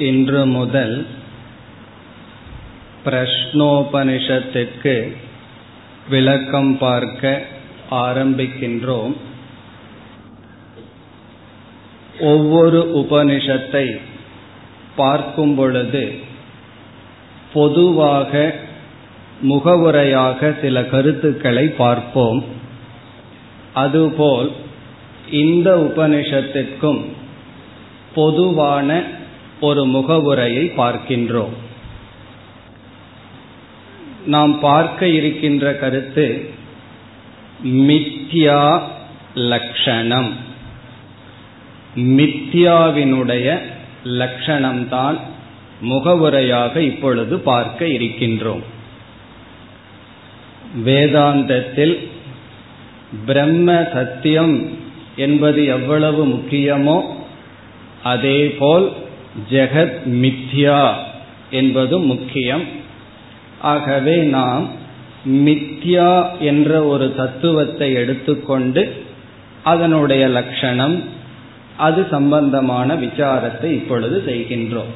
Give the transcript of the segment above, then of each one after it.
இன்று முதல் பிரஷ்னோபனிஷத்திற்கு விளக்கம் பார்க்க ஆரம்பிக்கின்றோம். ஒவ்வொரு உபனிஷத்தை பார்க்கும் பொழுது பொதுவாக முகவுரையாக சில கருத்துக்களை பார்ப்போம். அதுபோல் இந்த உபனிஷத்திற்கும் பொதுவான ஒரு முகவுரையை பார்க்கின்றோம். நாம் பார்க்க இருக்கின்ற கருத்து மித்யா லக்ஷணம். மித்யாவினுடைய லட்சணம்தான் முகவுரையாக இப்பொழுது பார்க்க இருக்கின்றோம். வேதாந்தத்தில் பிரம்ம சத்தியம் என்பது எவ்வளவு முக்கியமோ அதேபோல் ஜெகத் மித்யா என்பது முக்கியம். ஆகவே நாம் மித்யா என்ற ஒரு தத்துவத்தை எடுத்துக்கொண்டு அதனுடைய லட்சணம் அது சம்பந்தமான விசாரத்தை இப்பொழுது செய்கின்றோம்.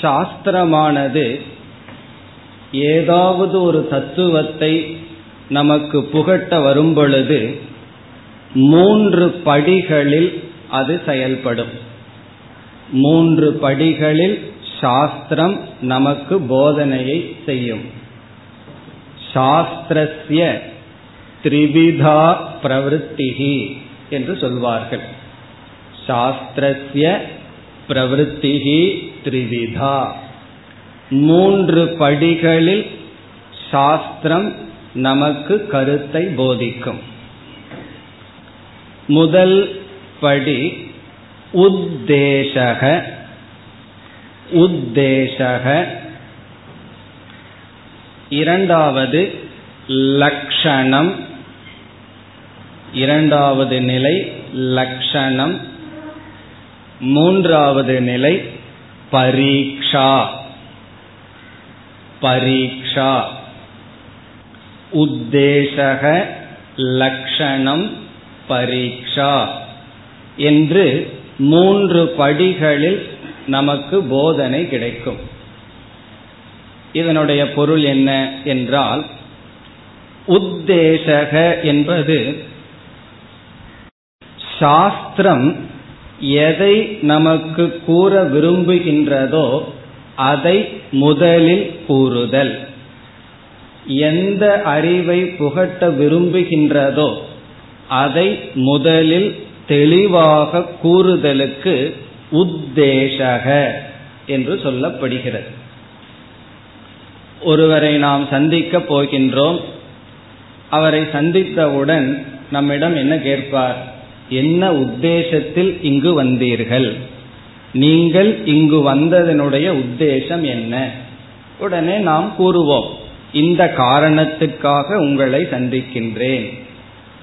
சாஸ்திரமானது ஏதாவது ஒரு தத்துவத்தை நமக்கு புகட்ட வரும் பொழுது மூன்று படிகளில் அது செயல்படும். மூன்று படிகளில் சாஸ்திரம் நமக்கு போதனையை செய்யும். சாஸ்திரஸ்ய த்ரிவிதா பிரவருத்திகி என்று சொல்வார்கள். சாஸ்திரஸ்ய பிரவருத்திகி த்ரிவிதா. மூன்று படிகளில் சாஸ்திரம் நமக்கு கருத்தை போதிக்கும். முதல் படி உத்தேசக உத்தேசக. இரண்டாவது லக்ஷணம் இரண்டாவது நிலை லக்ஷணம் மூன்றாவது நிலை பரீக்ஷா. பரீக்ஷா. உத்தேசக லக்ஷணம் பரீக்ஷா. என்று மூன்று படிகளில் நமக்கு போதனை கிடைக்கும். இதனுடைய பொருள் என்ன என்றால் உத்தேசக என்பது சாஸ்திரம் எதை நமக்கு கூற விரும்புகின்றதோ அதை முதலில் கூறுதல். எந்த அறிவை புகட்ட விரும்புகின்றதோ அதை முதலில் தெளிவாக கூறுதலுக்கு உத்தேசக என்று சொல்லப்படுகிறது. ஒருவரை நாம் சந்திக்க போகின்றோம். அவரை சந்தித்தவுடன் நம்மிடம் என்ன கேட்பார்? என்ன உத்தேசத்தில் இங்கு வந்தீர்கள்? நீங்கள் இங்கு வந்ததனுடைய உத்தேசம் என்ன? உடனே நாம் கூறுவோம். இந்த காரணத்துக்காக உங்களை சந்திக்கின்றேன்.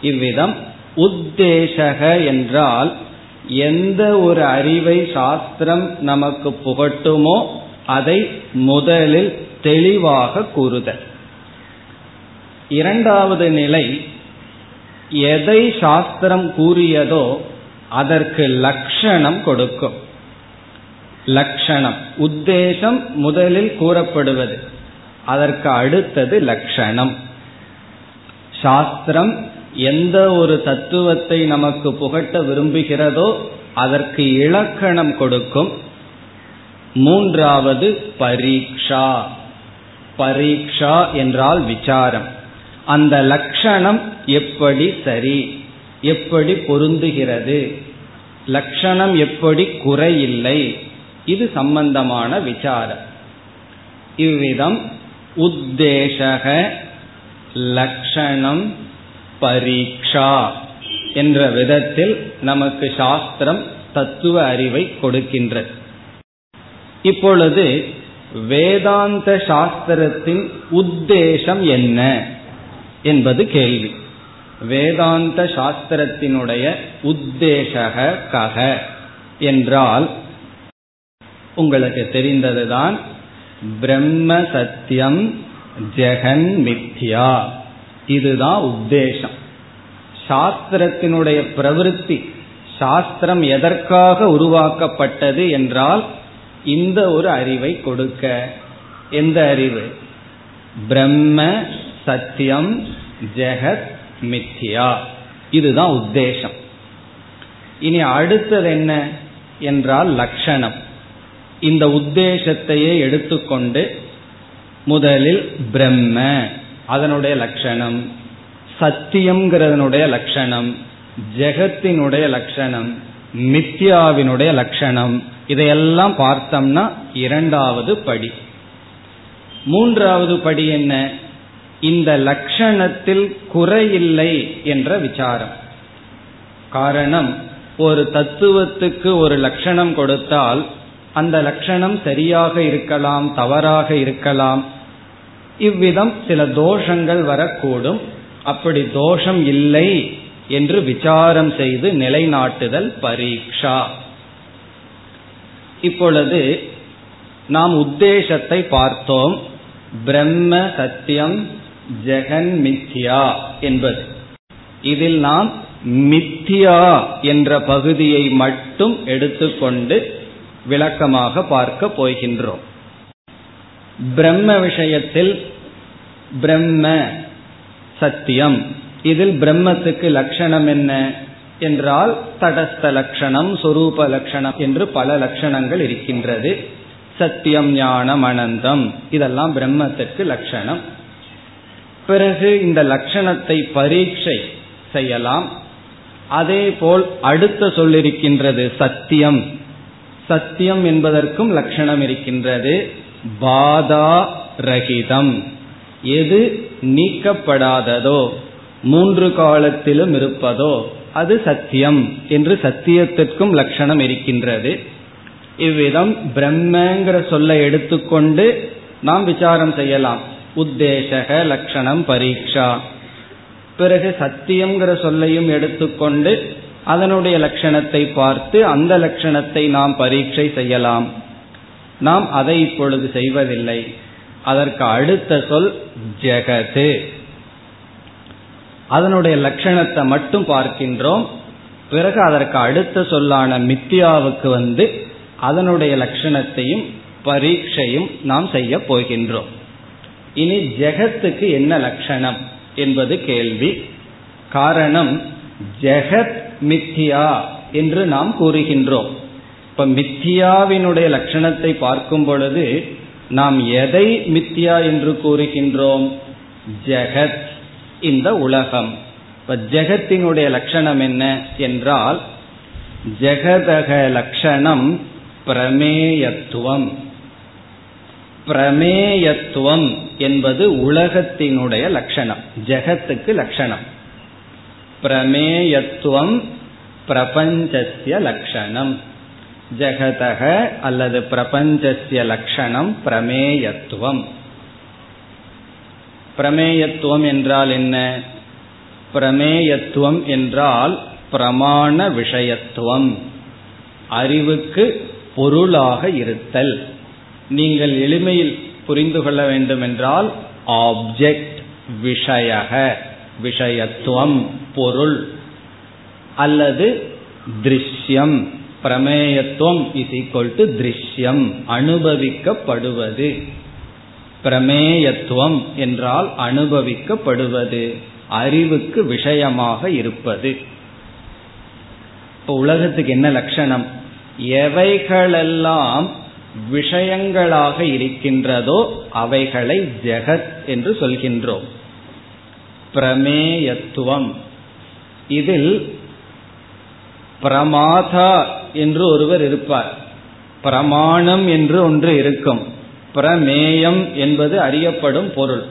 இவ்விதம் உத்தேசக என்றால் எந்த ஒரு அறிவை சாஸ்திரம் நமக்கு புகட்டுமோ அதை முதலில் தெளிவாக கூறுதல். இரண்டாவது நிலை எதை சாஸ்திரம் கூறியதோ அதற்கு லட்சணம் கொடுக்கும். லட்சணம் உத்தேசம் முதலில் கூறப்படுவது அதற்கு அடுத்தது லட்சணம் சாஸ்திரம் எந்த ஒரு தத்துவத்தை நமக்கு புகட்ட விரும்புகிறதோ அதற்கு இலக்கணம் கொடுக்கும். மூன்றாவது பரீக்ஷா. பரீக்ஷா என்றால் விசாரம். அந்த லட்சணம் எப்படி சரி? எப்படி பொருந்துகிறது? லட்சணம் எப்படி குறையில்லை? இது சம்பந்தமான விசாரம். இவ்விதம் உத்தேசக லட்சணம் பரீட்சா என்ற விதத்தில் நமக்கு சாஸ்திரம் தத்துவ அறிவை கொடுக்கின்றது. இப்பொழுது வேதாந்த சாஸ்திரத்தின் உத்தேசம் என்ன என்பது கேள்வி. வேதாந்த சாஸ்திரத்தினுடைய உத்தேசக கக என்றால் உங்களுக்கு தெரிந்ததுதான் பிரம்ம சத்தியம் ஜெகன் மித்யா. இதுதான் உத்தேசம். சாஸ்திரத்தினுடைய பிரவருத்தி சாஸ்திரம் எதற்காக உருவாக்கப்பட்டது என்றால் இந்த ஒரு அறிவை கொடுக்க. எந்த அறிவு? பிரம்ம சத்தியம் ஜெகத் மித்யா. இதுதான் உத்தேசம். இனி அடுத்தது என்ன என்றால் லட்சணம் இந்த உத்தேசத்தையே எடுத்துக்கொண்டு முதலில் பிரம்ம அதனுடைய லட்சணம். சத்தியம்ங்கிறதனுடைய லட்சணம். ஜெகத்தினுடைய லட்சணம். மித்யாவினுடைய லட்சணம். இதையெல்லாம் பார்த்தோம்னா இரண்டாவது படி. மூன்றாவது படி என்ன? இந்த லட்சணத்தில் குறையில்லை என்ற விசாரம். காரணம் ஒரு தத்துவத்துக்கு ஒரு லட்சணம் கொடுத்தால் அந்த லட்சணம் சரியாக இருக்கலாம் தவறாக இருக்கலாம். இவ்விதம் சில தோஷங்கள் வரக்கூடும். அப்படி தோஷம் இல்லை என்று விசாரம் செய்து நிலைநாட்டுதல் பரீட்சா இப்பொழுது நாம் உத்தேசத்தை பார்த்தோம். பிரம்ம சத்தியம் ஜெகன் மித்யா என்பது. இதில் நாம் மித்தியா என்ற பகுதியை மட்டும் எடுத்துக்கொண்டு விளக்கமாக பார்க்க போகின்றோம். பிரம்ம விஷயத்தில் பிரம்ம சத்தியம். இதில் பிரம்மத்துக்கு லட்சணம் என்ன? என்றால் தடஸ்த லட்சணம் சொரூப லட்சணம் என்று பல லட்சணங்கள் இருக்கின்றது. சத்தியம் ஞானம் அனந்தம் இதெல்லாம் பிரம்மத்துக்கு லட்சணம். பிறகு இந்த லட்சணத்தை பரீட்சை செய்யலாம். அதே போல் அடுத்த சொல்லிருக்கின்றது சத்தியம். சத்தியம் என்பதற்கும் லட்சணம் இருக்கின்றது. பாதா ரகிதம் எது நீக்கப்படாததோ மூன்று காலத்திலும் இருப்பதோ அது சத்தியம் என்று சத்தியத்திற்கும் லட்சணம் இருக்கின்றது. இவ்விதம் பிரம்மங்கிற சொல்லை எடுத்துக்கொண்டு நாம் விசாரம் செய்யலாம். உத்தேசக லட்சணம் பரீட்சா. பிறகு சத்தியம்ங்கிற சொல்லையும் எடுத்துக்கொண்டு அதனுடைய லட்சணத்தை பார்த்து அந்த லட்சணத்தை நாம் பரீட்சை செய்யலாம். நாம் அதை இப்பொழுது செய்வதில்லை. அதற்கு அடுத்த சொல் ஜெகது. அதனுடைய லட்சணத்தை மட்டும் பார்க்கின்றோம். பிறகு அதற்கு அடுத்த சொல்லான மித்யாவுக்கு வந்து அதனுடைய லட்சணத்தையும் பரீட்சையும் நாம் செய்ய போகின்றோம். இனி ஜெகத்துக்கு என்ன லட்சணம் என்பது கேள்வி. காரணம் ஜெகத் மித்யா என்று நாம் கூறுகின்றோம். இப்ப மித்தியாவினுடைய லட்சணத்தை பார்க்கும் பொழுது நாம் எதை மித்தியா என்று கூறுகின்றோம்? ஜெகத் இந்த உலகம். இப்ப ஜெகத்தினுடைய லட்சணம் என்ன என்றால் ஜெகதக லட்சணம் பிரமேயத்துவம். பிரமேயத்துவம் என்பது உலகத்தினுடைய லட்சணம் ஜெகத்துக்கு லட்சணம். பிரமேயத்துவம் பிரபஞ்சசிய லட்சணம். ஜெகதக அல்லது பிரபஞ்சசிய லட்சணம் பிரமேயத்துவம். பிரமேயத்துவம் என்றால் என்ன? பிரமேயத்துவம் என்றால் பிரமாண விஷயத்துவம். அறிவுக்கு பொருளாக இருத்தல். நீங்கள் எளிமையில் புரிந்து கொள்ள வேண்டும் என்றால் ஆப்ஜெக்ட் விஷய விஷயத்துவம் பொருள் அல்லது திருஷ்யம். பிரமேயத்துவம் இஸ் ஈக்வல் டு திருஷ்யம் அனுபவிக்கப்படுவது. பிரமேயத்துவம் என்றால் அனுபவிக்கப்படுவது அறிவுக்கு விஷயமாக இருப்பது. இப்போ உலகத்துக்கு என்ன லட்சணம்? எவைகளெல்லாம் விஷயங்களாக இருக்கின்றதோ அவைகளை ஜெகத் என்று சொல்கின்றோம். பிரமேயத்துவம். இதில் பிரமாதா என்று ஒருவர் இருப்பார். பிரமாணம் என்று ஒன்று இருக்கும். பிரமேயம் என்பது அறியப்படும் பொருள்.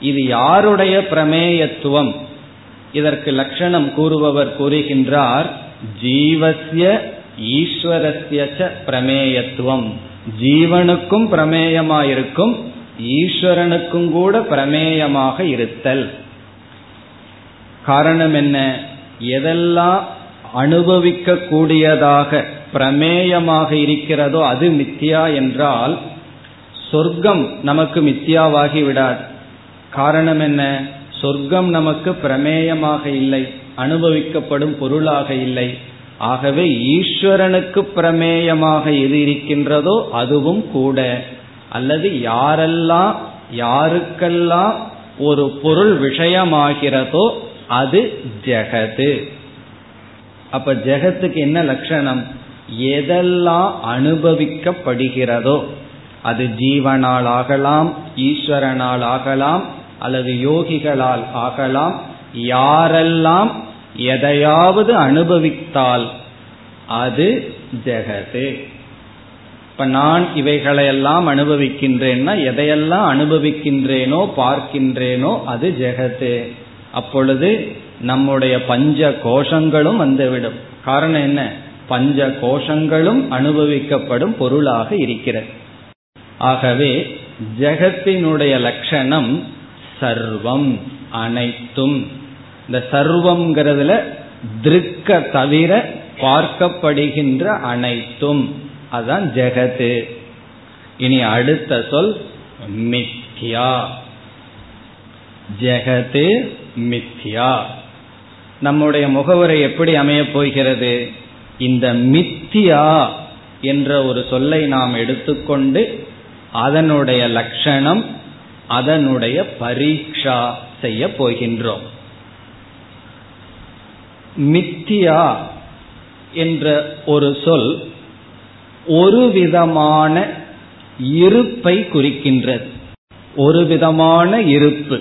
இது யாருடைய பிரமேயத்துவம்? இதற்கு லட்சணம் கூறுபவர் கூறுகின்றார் ஜீவசிய ஈஸ்வரஸ்ய பிரமேயத்துவம். ஜீவனுக்கும் பிரமேயமாயிருக்கும் ஈஸ்வரனுக்கும் கூட பிரமேயமாக இருத்தல். காரணம் என்ன? எதெல்லாம் அனுபவிக்க கூடியதாக பிரமேயமாக இருக்கிறதோ அது மித்தியா என்றால் சொர்க்கம் நமக்கு மித்தியாவாகி விடாது. காரணம் என்ன? சொர்க்கம் நமக்கு பிரமேயமாக இல்லை அனுபவிக்கப்படும் பொருளாக இல்லை. ஆகவே ஈஸ்வரனுக்கு பிரமேயமாக எது இருக்கின்றதோ அதுவும் கூட. அல்லது யாரெல்லாம் யாருக்கெல்லாம் ஒரு பொருள் விஷயமாகிறதோ அது ஜெகது. அப்ப ஜெகத்துக்கு என்ன லட்சணம்? எதெல்லாம் அனுபவிக்கப்படுகிறதோ அது ஜீவனால் ஆகலாம் ஈஸ்வரனால் ஆகலாம் அல்லது யோகிகளால் ஆகலாம் யாரெல்லாம் எதையாவது அனுபவித்தால் அது ஜெகது இப்ப நான் இவைகளையெல்லாம் அனுபவிக்கின்றேன்னா எதையெல்லாம் அனுபவிக்கின்றேனோ பார்க்கின்றேனோ அது ஜெகத்து. அப்பொழுது நம்முடைய பஞ்ச கோஷங்களும் வந்துவிடும். காரணம் என்ன? பஞ்ச கோஷங்களும் அனுபவிக்கப்படும் பொருளாக இருக்கிறது. ஆகவே ஜெகத்தினுடைய லட்சணம் சர்வம் அனைத்தும். இந்த சர்வம்ங்கிறதுல திருக்க தவிர பார்க்கப்படுகின்ற அனைத்தும். அதுதான் ஜெகத்து. இனி அடுத்த சொல் மித்யா. ஜெகத்து மித்யா. நம்முடைய முகவரை எப்படி அமையப் போகிறது? இந்த மித்தியா என்ற ஒரு சொல்லை நாம் எடுத்துக்கொண்டு அதனுடைய லட்சணம் அதனுடைய பரீட்சா செய்ய போகின்றோம். மித்தியா என்ற ஒரு சொல் ஒரு விதமான இருப்பை குறிக்கின்றது. ஒரு விதமான இருப்பு.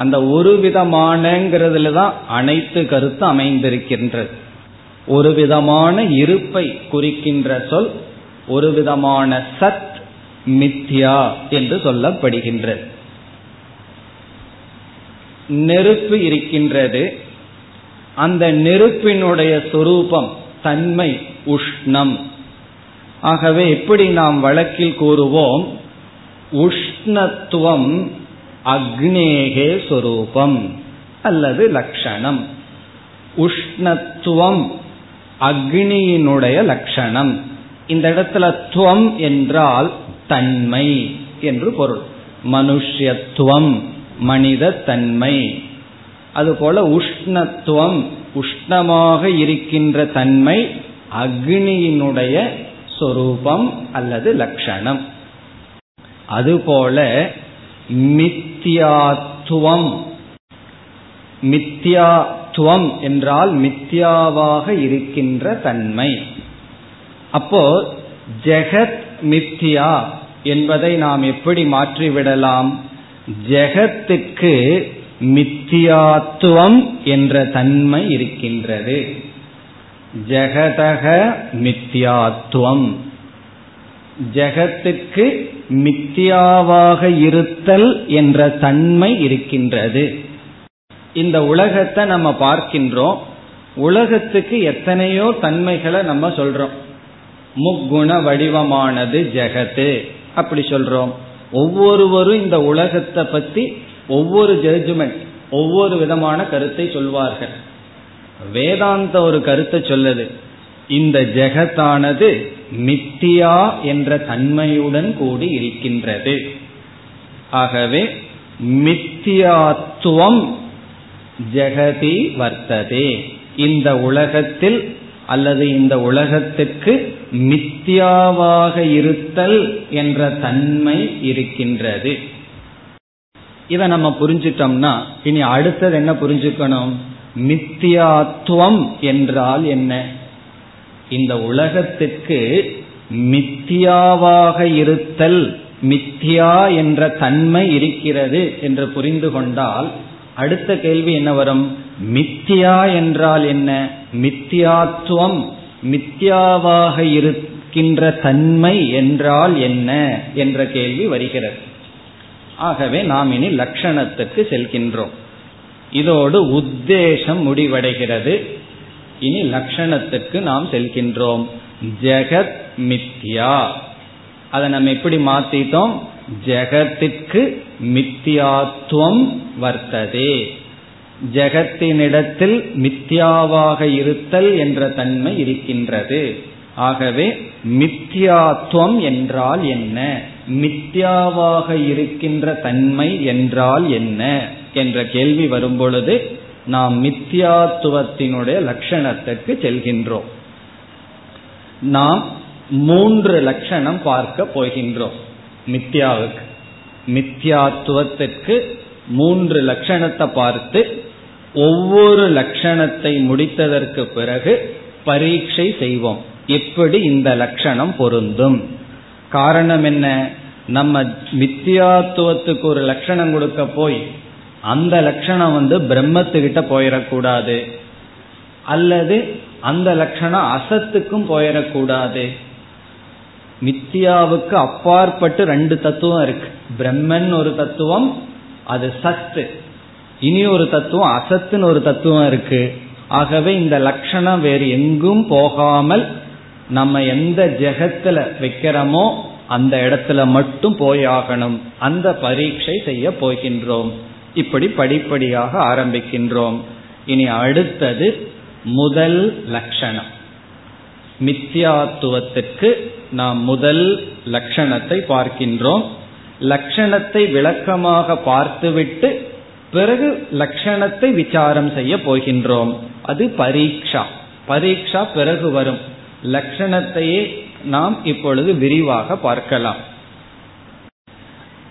அந்த ஒரு விதமானங்கிறதுல தான் அனைத்து கருத்து அமைந்திருக்கின்றது. ஒரு விதமான இருப்பை குறிக்கின்ற சொல் ஒரு விதமான சத் மித்யா என்று சொல்லப்படுகின்றது. நெருப்பு இருக்கின்றது. அந்த நெருப்பினுடைய சொரூபம் தன்மை உஷ்ணம். ஆகவே எப்படி நாம் வழக்கில் கூறுவோம்? உஷ்ணத்துவம் அக்னேகே சொரூபம் அல்லது லட்சணம் உஷ்ணத்துவம் அக்னியினுடைய லட்சணம் இந்த இடத்துல துவம் என்றால் தன்மை என்று பொருள். மனுஷ்யத்துவம் மனித தன்மை. அதுபோல உஷ்ணத்துவம் உஷ்ணமாக இருக்கின்ற தன்மை அக்னியினுடைய சொரூபம் அல்லது லட்சணம் அதுபோல மித்தியாத்துவம். மித்தியாத்துவம் என்றால் மித்தியாவாக இருக்கின்ற தன்மை. அப்போ ஜெகத் மித்தியா என்பதை நாம் எப்படி மாற்றிவிடலாம்? ஜெகத்துக்கு மித்தியாத்துவம் என்ற தன்மை இருக்கின்றது. ஜெகதக மித்தியாத்துவம். ஜெகத்துக்கு மித்தியாவாக இருத்தல் என்ற தன்மை இருக்கின்றது. இந்த உலகத்தை நம்ம பார்க்கின்றோம். உலகத்துக்கு எத்தனையோ தன்மைகளை நம்ம சொல்றோம். முக்குண வடிவமானது ஜெகத்து அப்படி சொல்றோம். ஒவ்வொருவரும் இந்த உலகத்தை பத்தி ஒவ்வொரு ஜட்ஜ்மெண்ட் ஒவ்வொரு விதமான கருத்தை சொல்வார்கள். வேதாந்த ஒரு கருத்தை சொல்லுது. இந்த ஜெகத்தானது மித்தியா என்ற தன்மையுடன் கூடி இருக்கின்றது. ஆகவே மித்தியாத்துவம் ஜெகதி வர்த்ததே. இந்த உலகத்தில் அல்லது இந்த உலகத்துக்கு மித்தியாவாக இருத்தல் என்ற தன்மை இருக்கின்றது. இதை நம்ம புரிஞ்சிட்டோம்னா இனி அடுத்தது என்ன புரிஞ்சுக்கணும்? மித்தியாத்துவம் என்றால் என்ன? இந்த உலகத்துக்கு மித்தியாவாக இருத்தல் மித்தியா என்ற தன்மை இருக்கிறது என்று புரிந்து கொண்டால் அடுத்த கேள்வி என்ன வரும்? மித்தியா என்றால் என்ன? மித்தியாத்துவம் மித்தியாவாக இருக்கின்ற தன்மை என்றால் என்ன என்ற கேள்வி வருகிறது. ஆகவே நாம் இனி லட்சணத்துக்கு செல்கின்றோம். இதோடு உத்தேசம் முடிவடைகிறது. இனி லட்சணத்துக்கு நாம் செல்கின்றோம். ஜெகத் மித்யா. அதை நம்ம எப்படி மாத்திட்டோம்? ஜெகத்திற்கு மித்தியாத்துவம் வர்த்ததே. ஜெகத்தினிடத்தில் மித்யாவாக இருத்தல் என்ற தன்மை இருக்கின்றது. ஆகவே மித்யாத்துவம் என்றால் என்ன? மித்யாவாக இருக்கின்ற தன்மை என்றால் என்ன? என்ற கேள்வி வரும்பொழுது நாம் மித்தியாத்துவத்தினுடைய லட்சணத்துக்கு செல்கின்றோம். நாம் மூன்று லட்சணம் பார்க்க போகின்றோம். மித்யாவுக்கு மித்யாத்துவத்திற்கு மூன்று லட்சணத்தை பார்த்து ஒவ்வொரு லட்சணத்தை முடித்ததற்கு பிறகு பரீட்சை செய்வோம். எப்படி இந்த லட்சணம் பொருந்தும்? காரணம் என்ன? நம்ம மித்தியாத்துவத்துக்கு ஒரு லட்சணம் கொடுக்க போய் அந்த லட்சணம் வந்து பிரம்மத்துக்கிட்ட போயிடக்கூடாது. அல்லது அந்த லட்சணம் அசத்துக்கும் போயிடக்கூடாது. மித்தியாவுக்கு அப்பாற்பட்டு ரெண்டு தத்துவம் இருக்கு. பிரம்மன் ஒரு தத்துவம் அது சத்து. இனி ஒரு தத்துவம் அசத்துன்னு ஒரு தத்துவம் இருக்கு. ஆகவே இந்த லட்சணம் வேறு எங்கும் போகாமல் நம்ம எந்த ஜெகத்துல வைக்கிறோமோ அந்த இடத்துல மட்டும் போயாகணும் அந்த பரீட்சை செய்ய போகின்றோம். இப்படி படிப்படியாக ஆரம்பிக்கின்றோம். இனி அடுத்தது முதல் லட்சணம். மித்யாத்துவத்திற்கு நாம் முதல் லட்சணத்தை பார்க்கின்றோம். லட்சணத்தை விளக்கமாக பார்த்துவிட்டு பிறகு லட்சணத்தை விசாரம் செய்ய போகின்றோம். அது பரீட்சா. பரீட்சா பிறகு வரும். லட்சணத்தையே நாம் இப்பொழுது விரிவாக பார்க்கலாம்.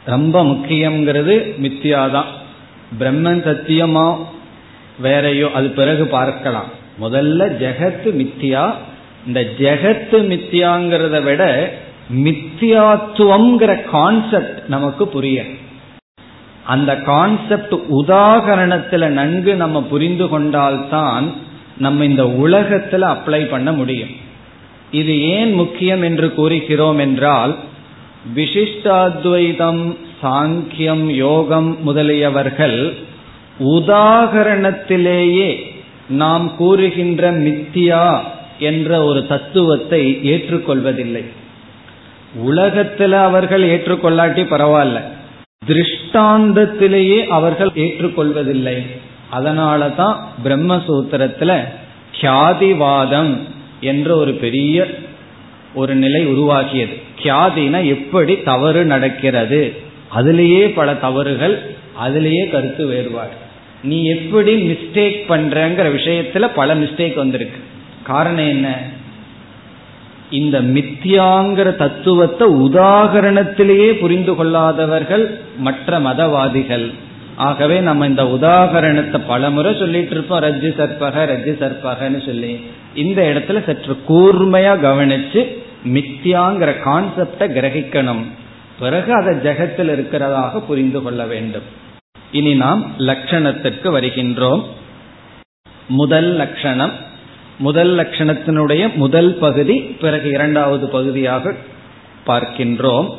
ரொம்ப முக்கியங்கிறது மித்தியாதான். பிரம்மன் சத்தியமா வேறையோ அது பிறகு பார்க்கலாம். முதல்ல ஜெகத்து மித்தியா இந்த ஜெகத்து மித்தியாங்கிறத விட மித்தியாத்துவம்ங்கிற கான்செப்ட் நமக்கு புரிய. அந்த கான்செப்ட் உதாகரணத்துல நன்கு நம்ம புரிந்து கொண்டால்தான் நம்ம இந்த உலகத்துல அப்ளை பண்ண முடியும். இது ஏன் முக்கியம் என்று கூறுகிறோம் என்றால் விசிஷ்டாத்வைதம் சாங்கியம் யோகம் முதலியவர்கள் உதாகரணத்திலேயே நாம் கூறுகின்ற மித்தியா என்ற ஒரு தத்துவத்தை ஏற்றுக்கொள்வதில்லை. உலகத்தில் அவர்கள் ஏற்றுக்கொள்ளாட்டி பரவாயில்ல. திருஷ்டாந்தத்திலேயே அவர்கள் ஏற்றுக்கொள்வதில்லை. அதனால தான் பிரம்மசூத்திரத்தில் கியாதிவாதம் என்ற ஒரு பெரிய ஒரு நிலை உருவாக்கியது கியாதினா எப்படி தவறு நடக்கிறது? அதுலேயே பல தவறுகள் அதுலேயே கருத்து வேறுபாடு. நீ எப்படி மிஸ்டேக் பண்றங்கிற விஷயத்துல பல மிஸ்டேக் வந்திருக்கு. காரணம் என்ன? இந்த மித்தியாங்கிற தத்துவத்தை உதாகரணத்திலேயே புரிந்து கொள்ளாதவர்கள் மற்ற மதவாதிகள். ஆகவே நம்ம இந்த உதாகரணத்தை பலமுறை சொல்லிட்டு இருப்போம் ரஜ்ஜு சற்பக ரஜ்ஜு சற்பகன்னு சொல்லி. இந்த இடத்துல சற்று கூர்மையா கவனிச்சு மித்தியாங்கிற கான்செப்டை கிரகிக்கணும். பிறகு அதை ஜெகத்தில் இருக்கிறதாக புரிந்து கொள்ள வேண்டும். இனி நாம் லட்சணத்திற்கு வருகின்றோம். முதல் லட்சணம் முதல் லட்சணத்தினுடைய முதல் பகுதி பிறகு இரண்டாவது பகுதியாக பார்க்கின்றோம்.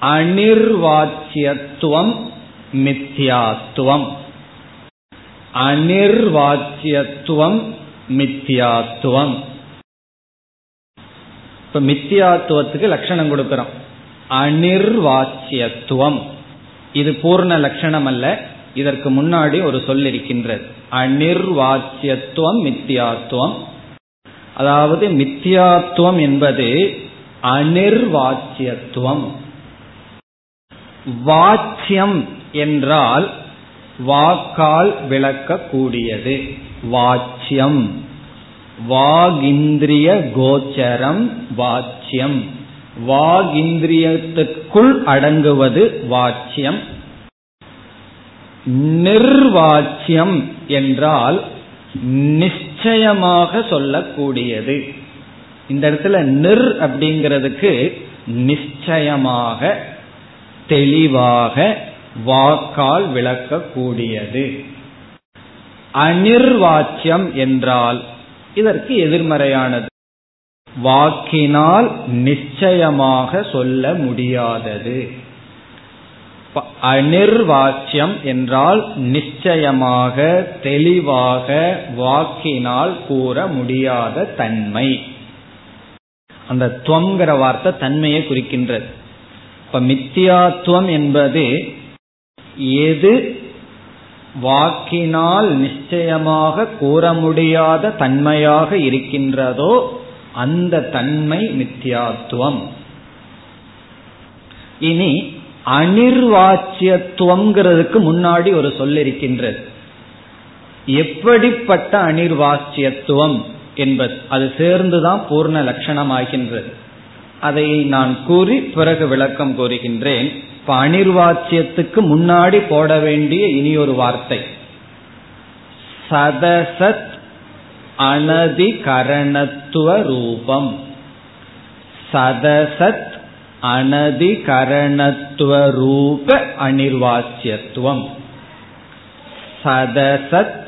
அனிர்வாச்சியத்துவம் மித்யாத்துவம் அனிர்வாச்சியத்துவம் மித்யாத்துவம் இப்ப மித்தியாத்துவத்துக்கு லட்சணம் கொடுக்கிறோம். அனிர்வாச்சியத்துவம். இது பூர்ண லட்சணம் அல்ல இதற்கு முன்னாடி ஒரு சொல் இருக்கின்றது அனிர்வாச்சியத்துவம் மித்தியாத்துவம். அதாவது மித்தியாத்துவம் என்பது அனிர்வாச்சியத்துவம். வாச்சியம் என்றால் வாக்கால் விளக்கக்கூடியது. வாச்சியம். வாகிந்திரிய கோச்சரம் வாச்சியம். வாகிந்திரியத்திற்குள் அடங்குவது வாச்சியம். நிர்வாச்சியம் என்றால் நிச்சயமாக சொல்லக்கூடியது. இந்த இடத்துல நிர் அப்படிங்கிறதுக்கு நிச்சயமாக தெளிவாக வாக்கால் விளக்கக்கூடியது. அனிர்வாச்சியம் என்றால் இதற்கு எதிர்மறையானது. வாக்கினால் நிச்சயமாக சொல்ல முடியாதது. அனிர்வாச்சியம் என்றால் நிச்சயமாக தெளிவாக வாக்கினால் கூற முடியாத தன்மை. அந்த துவங்கிற வார்த்தை தன்மையை குறிக்கின்றது. இப்ப மித்தியாத்துவம் என்பது எது? வாக்கினால் நிச்சயமாக கூற முடியாத தன்மையாக இருக்கின்றதோ அந்த தன்மை மித்யாத்துவம் இனி அனிர்வாச்சியத்துவம்ங்கிறதுக்கு முன்னாடி ஒரு சொல் இருக்கின்றது எப்படிப்பட்ட அனிர்வாச்சியத்துவம் என்பது அது சேர்ந்துதான் பூர்ண லட்சணமாகின்றது. அதை நான் கூறி பிறகு விளக்கம் கூறுகின்றேன். இப்ப அனிர்வாச்சியத்துக்கு முன்னாடி போட வேண்டிய இனி ஒரு வார்த்தை. சதசத் அனதிகரணத்துவ ரூபம். சதசத் அனதிகரணத்துவ ரூப அனிர்வாச்சியத்துவம். சதசத்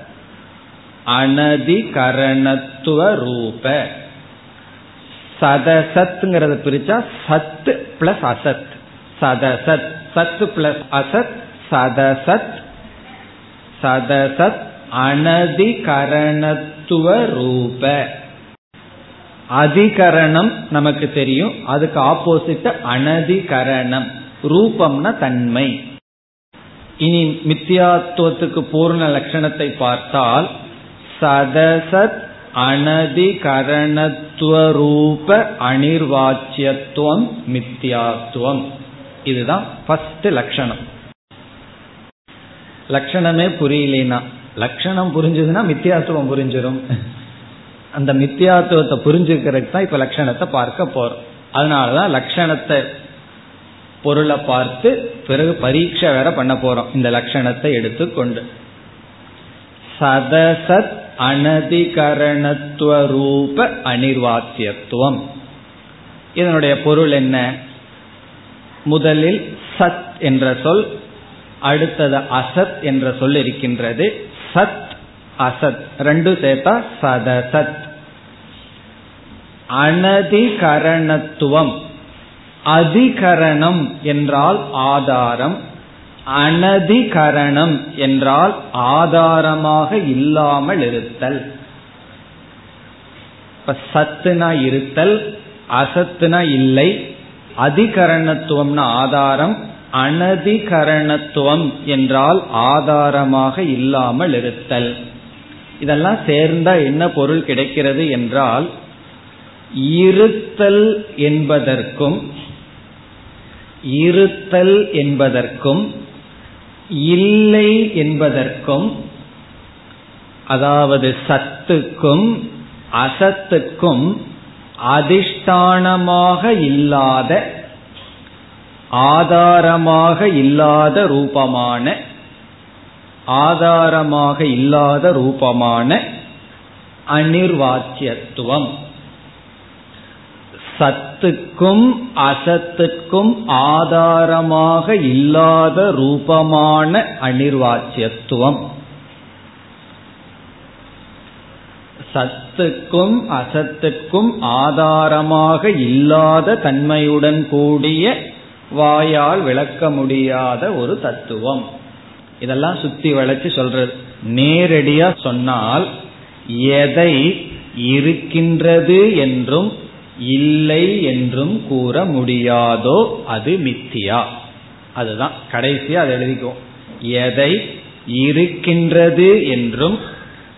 அனதிகரணத்துவ ரூப. சதசத்ங்கிறத பிரிச்சா சத் பிளஸ் அசத். சதசத் சத் பிளஸ் அசத் சதசத். சதசத் அனதிகரணத்துவ ரூப. அதிகரணம் நமக்கு தெரியும். அதுக்கு ஆப்போசிட் அனதிகரணம். ரூபம்னா தன்மை. இனி மித்தியாத்துவத்துக்கு பூர்ண லட்சணத்தை பார்த்தால் சதசத் அனதிகரணத்துவரூப அனிர்வாச்சியத்துவம் மித்தியாத்துவம். இதுதான் ஃபர்ஸ்ட் லட்சணம். லட்சணமே புரியலனா லட்சணம் புரிஞ்சதுன்னா மித்தியாத்துவம் புரிஞ்சிடும் அந்த மித்தியாத்துவத்தை புரிஞ்சுக்கிறதுக்கு தான் இப்ப லட்சணத்தை பார்க்க போறோம். அதனாலதான் லட்சணத்தை பொருளை பார்த்து பிறகு பரீட்சை வேற பண்ண போறோம். இந்த லட்சணத்தை எடுத்துக்கொண்டு. சதசத் அனதிகரணத்துவ ரூப அனிர்வாத்தியத்துவம். இதனுடைய பொருள் என்ன? முதலில் சத் என்ற சொல் அடுத்தது அசத் என்ற சொல் இருக்கின்றது. சத் அசத். ரெண்டு சேர்த்தா சதசத் அனதிகரணத்துவம். அதிகரணம் என்றால் ஆதாரம். அனதிகரணம் என்றால் ஆதாரமாக இல்லாமல் இருத்தல். இப்ப சத்துனா இருத்தல் அசத்துனா இல்லை. அதிகரணத்துவம்னா ஆதாரம். அனதிகரணத்துவம் என்றால் ஆதாரமாக இல்லாமல் இருத்தல். இதெல்லாம் சேர்ந்தா என்ன பொருள் கிடைக்கிறது என்றால் இருத்தல் என்பதற்கும் இருத்தல் என்பதற்கும் இல்லை என்பதற்கும் அதாவது சத்துக்கும் அசத்துக்கும் அதிஷ்டானமாக இல்லாத ஆதாரமாக இல்லாத ரூபமான ஆதாரமாக இல்லாத ரூபமான அனிர்வாக்கியத்துவம். சத்துக்கும் அசத்துக்கும் ஆதாரமாக இல்லாத ரூபமான அனிர்வாச்சியத்துவம் சத்துக்கும் அசத்துக்கும் ஆதாரமாக இல்லாத தன்மையுடன் கூடிய வாயால் விளக்க முடியாத ஒரு தத்துவம். இதெல்லாம் சுத்தி வளைச்சு சொல்றது. நேரடியா சொன்னால் எதை இருக்கின்றது என்றும் இல்லை என்றும் கூற முடியாதோ அது மித்தியா. அதுதான். கடைசியா அதை எழுதிக்குவோம். எதை இருக்கின்றது என்றும்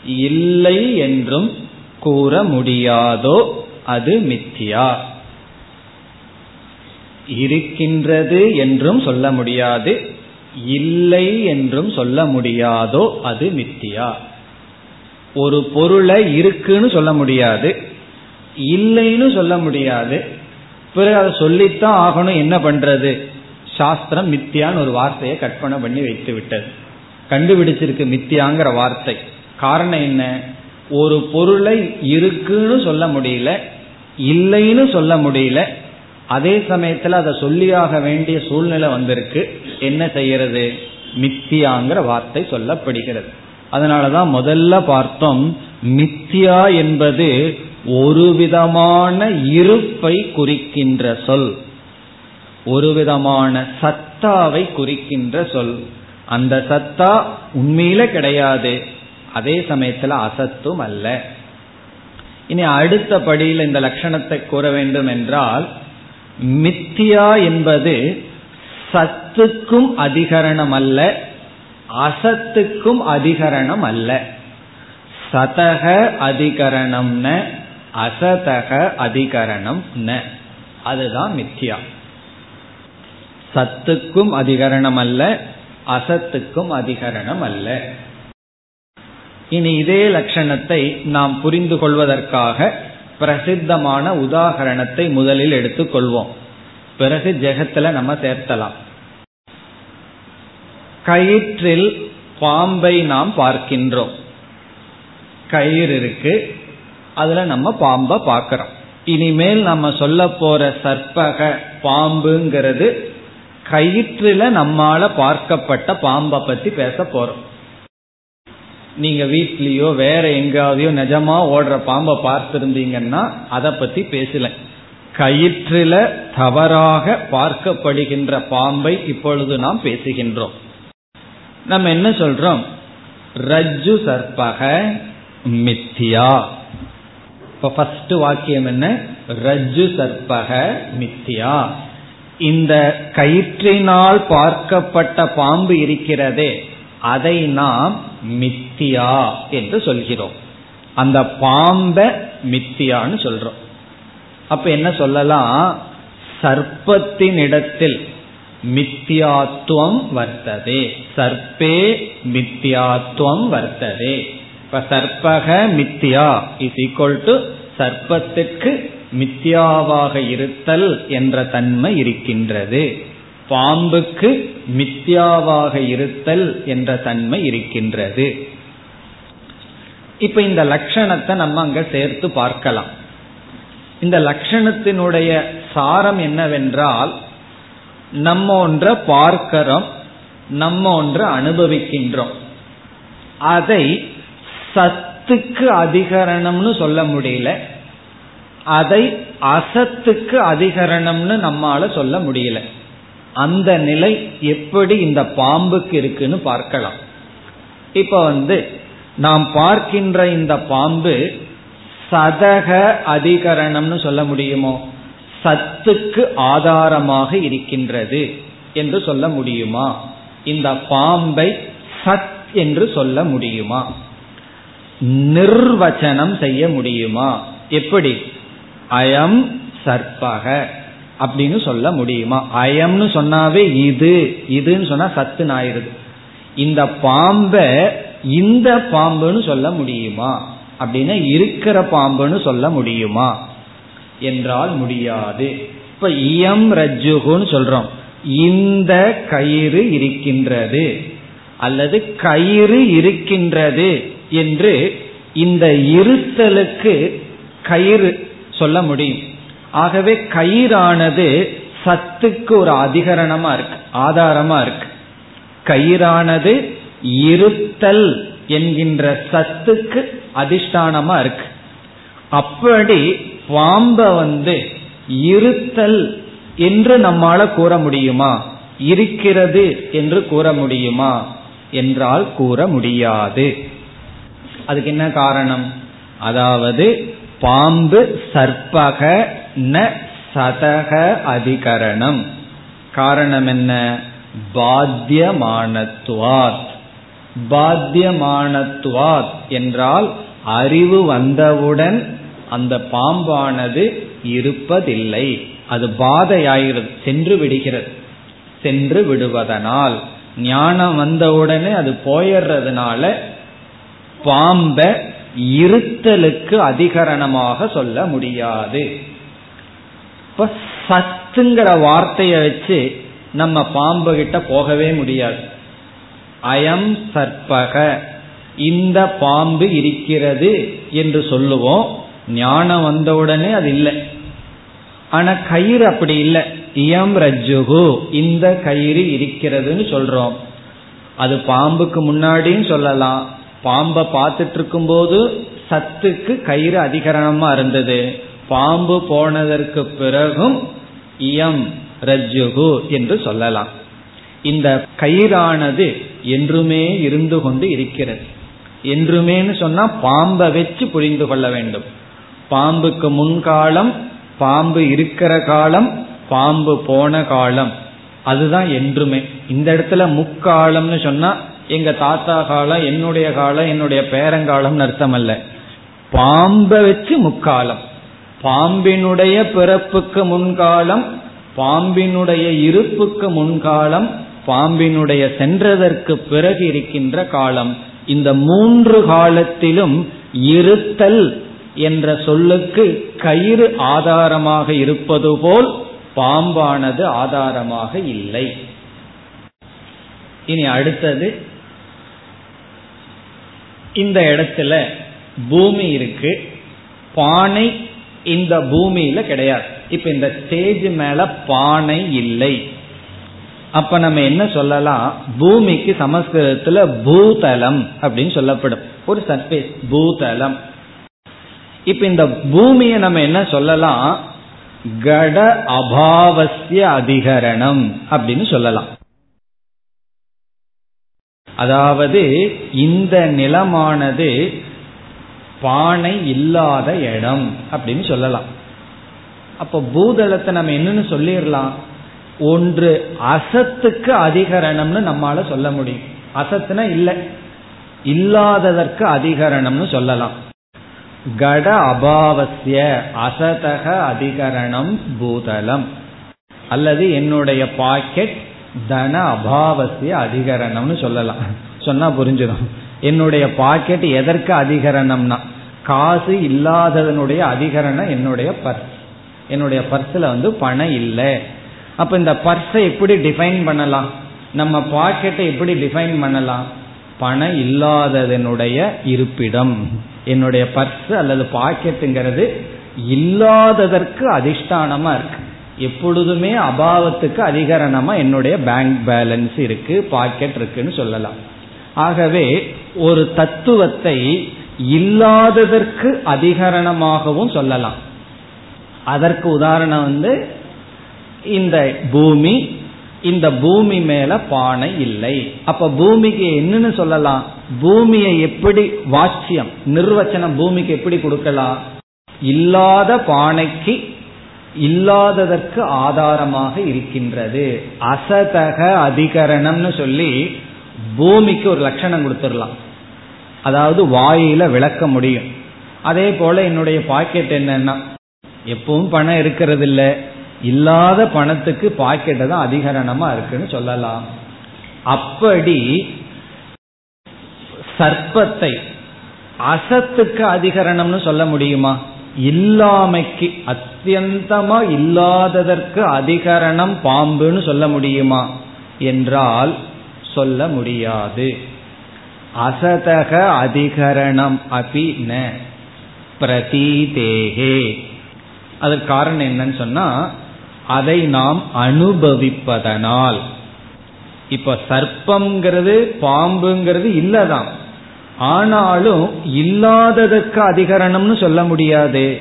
இல்லை என்றும் கூற முடியாதோ அது மித்தியா. இருக்கின்றது என்றும் சொல்ல முடியாது இல்லை என்றும் சொல்ல முடியாதோ அது மித்தியா. ஒரு பொருளை இருக்குன்னு சொல்ல முடியாது இல்லைன்னு சொல்ல முடியாது. பிறகு அதை சொல்லித்தான் ஆகணும் என்ன பண்றது? சாஸ்திரம் மித்தியான்னு ஒரு வார்த்தையை கற்பனை பண்ணி வைத்து விட்டது. கண்டுபிடிச்சிருக்கு மித்தியாங்கிற வார்த்தை. காரணம் என்ன? ஒரு பொருளை இருக்குன்னு சொல்ல முடியல இல்லைன்னு சொல்ல முடியல அதே சமயத்துல அதை சொல்லியாக வேண்டிய சூழ்நிலை வந்திருக்கு. என்ன செய்யறது? மித்தியாங்கிற வார்த்தை சொல்லப்படுகிறது. அதனாலதான் முதல்ல பார்த்தோம் மித்தியா என்பது ஒரு விதமான இருப்பை குறிக்கின்ற சொல். ஒரு விதமான சத்தாவை குறிக்கின்ற சொல். அந்த சத்தா உண்மையில கிடையாது. அதே சமயத்துல அசத்தும் அல்ல. இனி அடுத்த படியில் இந்த லட்சணத்தை கூற வேண்டும் என்றால் மித்தியா என்பது சத்துக்கும் அதிகரணம் அல்ல அசத்துக்கும் அதிகரணம் அல்ல சதக அதிகரணம்ன அசதக அதிகரணம் ந அதுதான் மித்தியா. சத்துக்கும் அதிகரணம் அல்ல அசத்துக்கும் அதிகரணம் அல்ல இனி இதே லட்சணத்தை நாம் புரிந்து கொள்வதற்காக பிரசித்தமான உதாகரணத்தை முதலில் எடுத்துக்கொள்வோம். பிறகு ஜெகத்துல நம்ம சேர்த்தலாம். கயிற்றில் பாம்பை நாம் பார்க்கின்றோம். கயிறு இருக்கு. அதுல நம்ம பாம்பை பார்க்கிறோம். இனிமேல் நம்ம சொல்ல போற சற்பக பாம்புங்கிறது கயிற்றுல நம்மால பார்க்கப்பட்ட பாம்பை பத்தி பேச போறோம். நீங்க வீட்லயோ வேற எங்காவதையோ நிஜமா ஓடுற பாம்பை பார்த்திருந்தீங்கன்னா அதை பத்தி பேசல. கயிற்றுல தவறாக பார்க்கப்படுகின்ற பாம்பை இப்பொழுது நாம் பேசுகின்றோம். நம்ம என்ன சொல்றோம்? ரஜ்ஜு சர்பக மித்தியா. இப்ப ஃபர்ஸ்ட் வாக்கியம் என்ன? ரஜ்ஜு சர்பக மித்தியா. இந்த கயிற்றினால் பார்க்கப்பட்ட பாம்பு இருக்கிறதே அதை நாம் மித்தியா என்று சொல்கிறோம். அந்த பாம்ப மித்தியான்னு சொல்றோம். அப்ப என்ன சொல்லலாம்? சர்ப்பத்தின் இடத்தில் மித்தியாத்துவம் வர்த்ததே. சர்ப்பே மித்தியாத்துவம் வர்த்ததே. இப்ப சர்ப்பக மித்தியா இஸ் ஈக்வல் டு சர்ப்பத்துக்கு மித்தியாவாக இருத்தல் என்ற தன்மை இருக்கின்றது. பாம்புக்கு மித்தியாவாக இருத்தல் என்ற தன்மை இருக்கின்றது. இப்ப இந்த லட்சணத்தை நம்ம அங்க சேர்த்து பார்க்கலாம். இந்த லட்சணத்தினுடைய சாரம் என்னவென்றால் நம்ம ஒன்றை பார்க்கிறோம் நம்ம ஒன்று அனுபவிக்கின்றோம். அதை சத்துக்கு அதிகரணம்னு சொல்ல முடியல அதை அசத்துக்கு அதிகரணம்னு நம்மால சொல்ல முடியல. அந்த நிலை எப்படி இந்த பாம்புக்கு இருக்குன்னு பார்க்கலாம். இப்ப வந்து நாம் பார்க்கின்ற இந்த பாம்பு சதக அதிகரணம்னு சொல்ல முடியுமோ? சத்துக்கு ஆதாரமாக இருக்கின்றது என்று சொல்ல முடியுமா? இந்த பாம்பை சத் என்று சொல்ல முடியுமா? நிர்வச்சனம் செய்ய முடியுமா? எப்படி? அயம் சற்பக. அப்படின்னு சொல்ல முடியுமா? அயம்னு சொன்னாவே இது. இதுன்னு சொன்னா சத்து ஆயிருது இந்த பாம்ப இந்த பாம்புன்னு சொல்ல முடியுமா? அப்படின்னா இருக்கிற பாம்புன்னு சொல்ல முடியுமா? என்றால் முடியாது. இப்ப இயம் ரஜுகுன்னு சொல்றோம். இந்த கயிறு இருக்கின்றது அல்லது கயிறு இருக்கின்றது என்று இந்த இருத்தலுக்கு கயிறு சொல்ல முடியும். ஆகவே கயிறானது சத்துக்கு ஒரு அதிகரணமா இருக்கு ஆதாரமா இருக்கு. கயிறானது இருத்தல் என்கின்ற சத்துக்கு அதிஷ்டானமா இருக்கு. அப்படி பாம்ப வந்து இருத்தல் என்று நம்மால கூற முடியுமா? இருக்கிறது என்று கூற முடியுமா? என்றால் கூற முடியாது. அதுக்கு என்ன காரணம்? அதாவது பாம்பு சற்பக ந சதக அதிகரணம். காரணம் என்ன பாத்தியமானத்துவாத். பாத்தியமானத்துவாத் என்றால் அறிவு வந்தவுடன் அந்த பாம்பானது இருப்பதில்லை. அது பாதையாகிறது சென்று விடுகிறது. சென்று விடுவதனால் ஞானம் வந்தவுடனே அது போயிடுறதுனால பாம்ப இருத்தலுக்கு அதிகரணமாக சொல்ல முடியாது. இப்ப சத்துங்கிற வார்த்தையை வச்சு நம்ம பாம்பு கிட்ட போகவே முடியாது. அயம் சற்பக. இந்த பாம்பு இருக்கிறது என்று சொல்லுவோம். ஞானம் வந்தவுடனே அது இல்லை. ஆனா கயிறு அப்படி இல்லை. இயம் ரஜுகு இந்த கயிறு இருக்கிறதுன்னு சொல்றோம். அது பாம்புக்கு முன்னாடியும் சொல்லலாம். பாம்பை பார்த்துட்டு இருக்கும் போது சத்துக்கு கயிறு அதிகரணமா இருந்தது. பாம்பு போனதற்கு பிறகும் இயம் ரஜ்ஜுகு என்று சொல்லலாம். இந்த கயிறானது என்றுமே இருந்து கொண்டு இருக்கிறது. என்றுமேன்னு சொன்னா பாம்பை வச்சு புரிந்து கொள்ள வேண்டும். பாம்புக்கு முன்காலம் பாம்பு இருக்கிற காலம் பாம்பு போன காலம். அதுதான் என்றுமே. இந்த இடத்துல முக்காலம்னு சொன்னா எங்க தாத்தா காலம் என்னுடைய காலம் என்னுடைய பேரங்காலம்னு அர்த்தம் அல்ல பாம்பை வச்சு முக்காலம். பாம்பினுடைய பிறப்புக்கு முன்காலம் பாம்பினுடைய இருப்புக்கு முன்காலம் பாம்பினுடைய சென்றதற்கு பிறகு இருக்கின்ற காலம். இந்த மூன்று காலத்திலும் இருத்தல் என்ற சொல்லுக்கு கயிறு ஆதாரமாக இருப்பது போல் பாம்பானது ஆதாரமாக இல்லை. இனி அடுத்தது இந்த இடத்துல பூமி இருக்கு. பானை இந்த பூமியில கிடையாது. இப்ப இந்த ஸ்டேஜ் மேல பானை இல்லை. அப்ப நம்ம என்ன சொல்லலாம்? பூமிக்கு சமஸ்கிருதத்துல பூதலம் அப்படின்னு சொல்லப்படும். ஒரு சர்பேஸ் பூதலம். இப்ப இந்த பூமியை நம்ம என்ன சொல்லலாம்? கட அபாவசிய அதிகரணம் அப்படின்னு சொல்லலாம். அதாவது இந்த நிலமானது பானை இல்லாத இடம் அப்படின்னு சொல்லலாம். அப்போ பூதளத்தை நம்ம என்னன்னு சொல்லிடலாம்? ஒன்று அசத்துக்கு அதிகரணம்னு நம்மால சொல்ல முடியும். அசத்துனா இல்லை. இல்லாததற்கு அதிகரணம்னு சொல்லலாம். கட அபாவசிய அசதக அதிகரணம் பூதலம். அல்லது என்னுடைய பாக்கெட் தன அபாவசிய அதிகரணம்னு சொல்லலாம். சொன்னா புரிஞ்சிடும். என்னுடைய பாக்கெட் எதற்கு அதிகரணம்னா? காசு இல்லாததனுடைய அதிகரணம் என்னுடைய பர்ஸ் என்னுடைய பர்ஸில் வந்து பணம் இல்லை. அப்போ இந்த பர்ஸை எப்படி டிஃபைன் பண்ணலாம்? நம்ம பாக்கெட்டை எப்படி டிஃபைன் பண்ணலாம்? பணம் இல்லாததனுடைய இருப்பிடம். என்னுடைய பர்ஸ் அல்லது பாக்கெட்டுங்கிறது இல்லாததற்கு அதிஷ்டானமா இருக்கு. எப்பொழுதுமே அபாவத்துக்கு அதிகரணமா என்னுடைய பேங்க் பேலன்ஸ் இருக்கு பாக்கெட் இருக்குன்னு சொல்லலாம். ஆகவே ஒரு தத்துவத்தை இல்லாததற்கு அதிகரணமாகவும் சொல்லலாம். அதற்கு உதாரணம் வந்து இந்த பூமி இந்த பூமி மேல பானை இல்லை. அப்ப பூமிக்கு என்னன்னு சொல்லலாம்? பூமியை எப்படி வாட்சியம் நிர்வச்சனம் பூமிக்கு எப்படி கொடுக்கலாம்? இல்லாத பானைக்கு இல்லாததற்கு ஆதாரமாக இருக்கின்றது. அசதக அதிகரணம்னு சொல்லி பூமிக்கு ஒரு லட்சணம் கொடுத்துடலாம். அதாவது வாயில விளக்க முடியும். அதே போல என்னுடைய பாக்கெட் என்னன்னா எப்பவும் பணம் இருக்கிறது இல்லை இல்லாத பணத்துக்கு பாக்கெட்டு தான் அதிகரணமா இருக்குன்னு சொல்லலாம். அப்படி சர்ப்பத்தை அசத்துக்கு அதிகரணம்னு சொல்ல முடியுமா? இல்லாமைக்கு அத்தியந்தமா இல்லாததற்கு அதிகரணம் பாம்புன்னு சொல்ல முடியுமா? என்றால் சொல்ல முடியாது. அசதக அதிகரணம் அபி ந பிரதீதேகே. அதற்கு காரணம் என்னன்னு சொன்னா அதை நாம் அனுபவிப்பதனால். இப்ப சர்ப்பம்ங்கிறது பாம்புங்கிறது இல்லதான் ஆனாலும் இல்லாததற்கு அதிகரணம்னு சொல்ல முடியாது.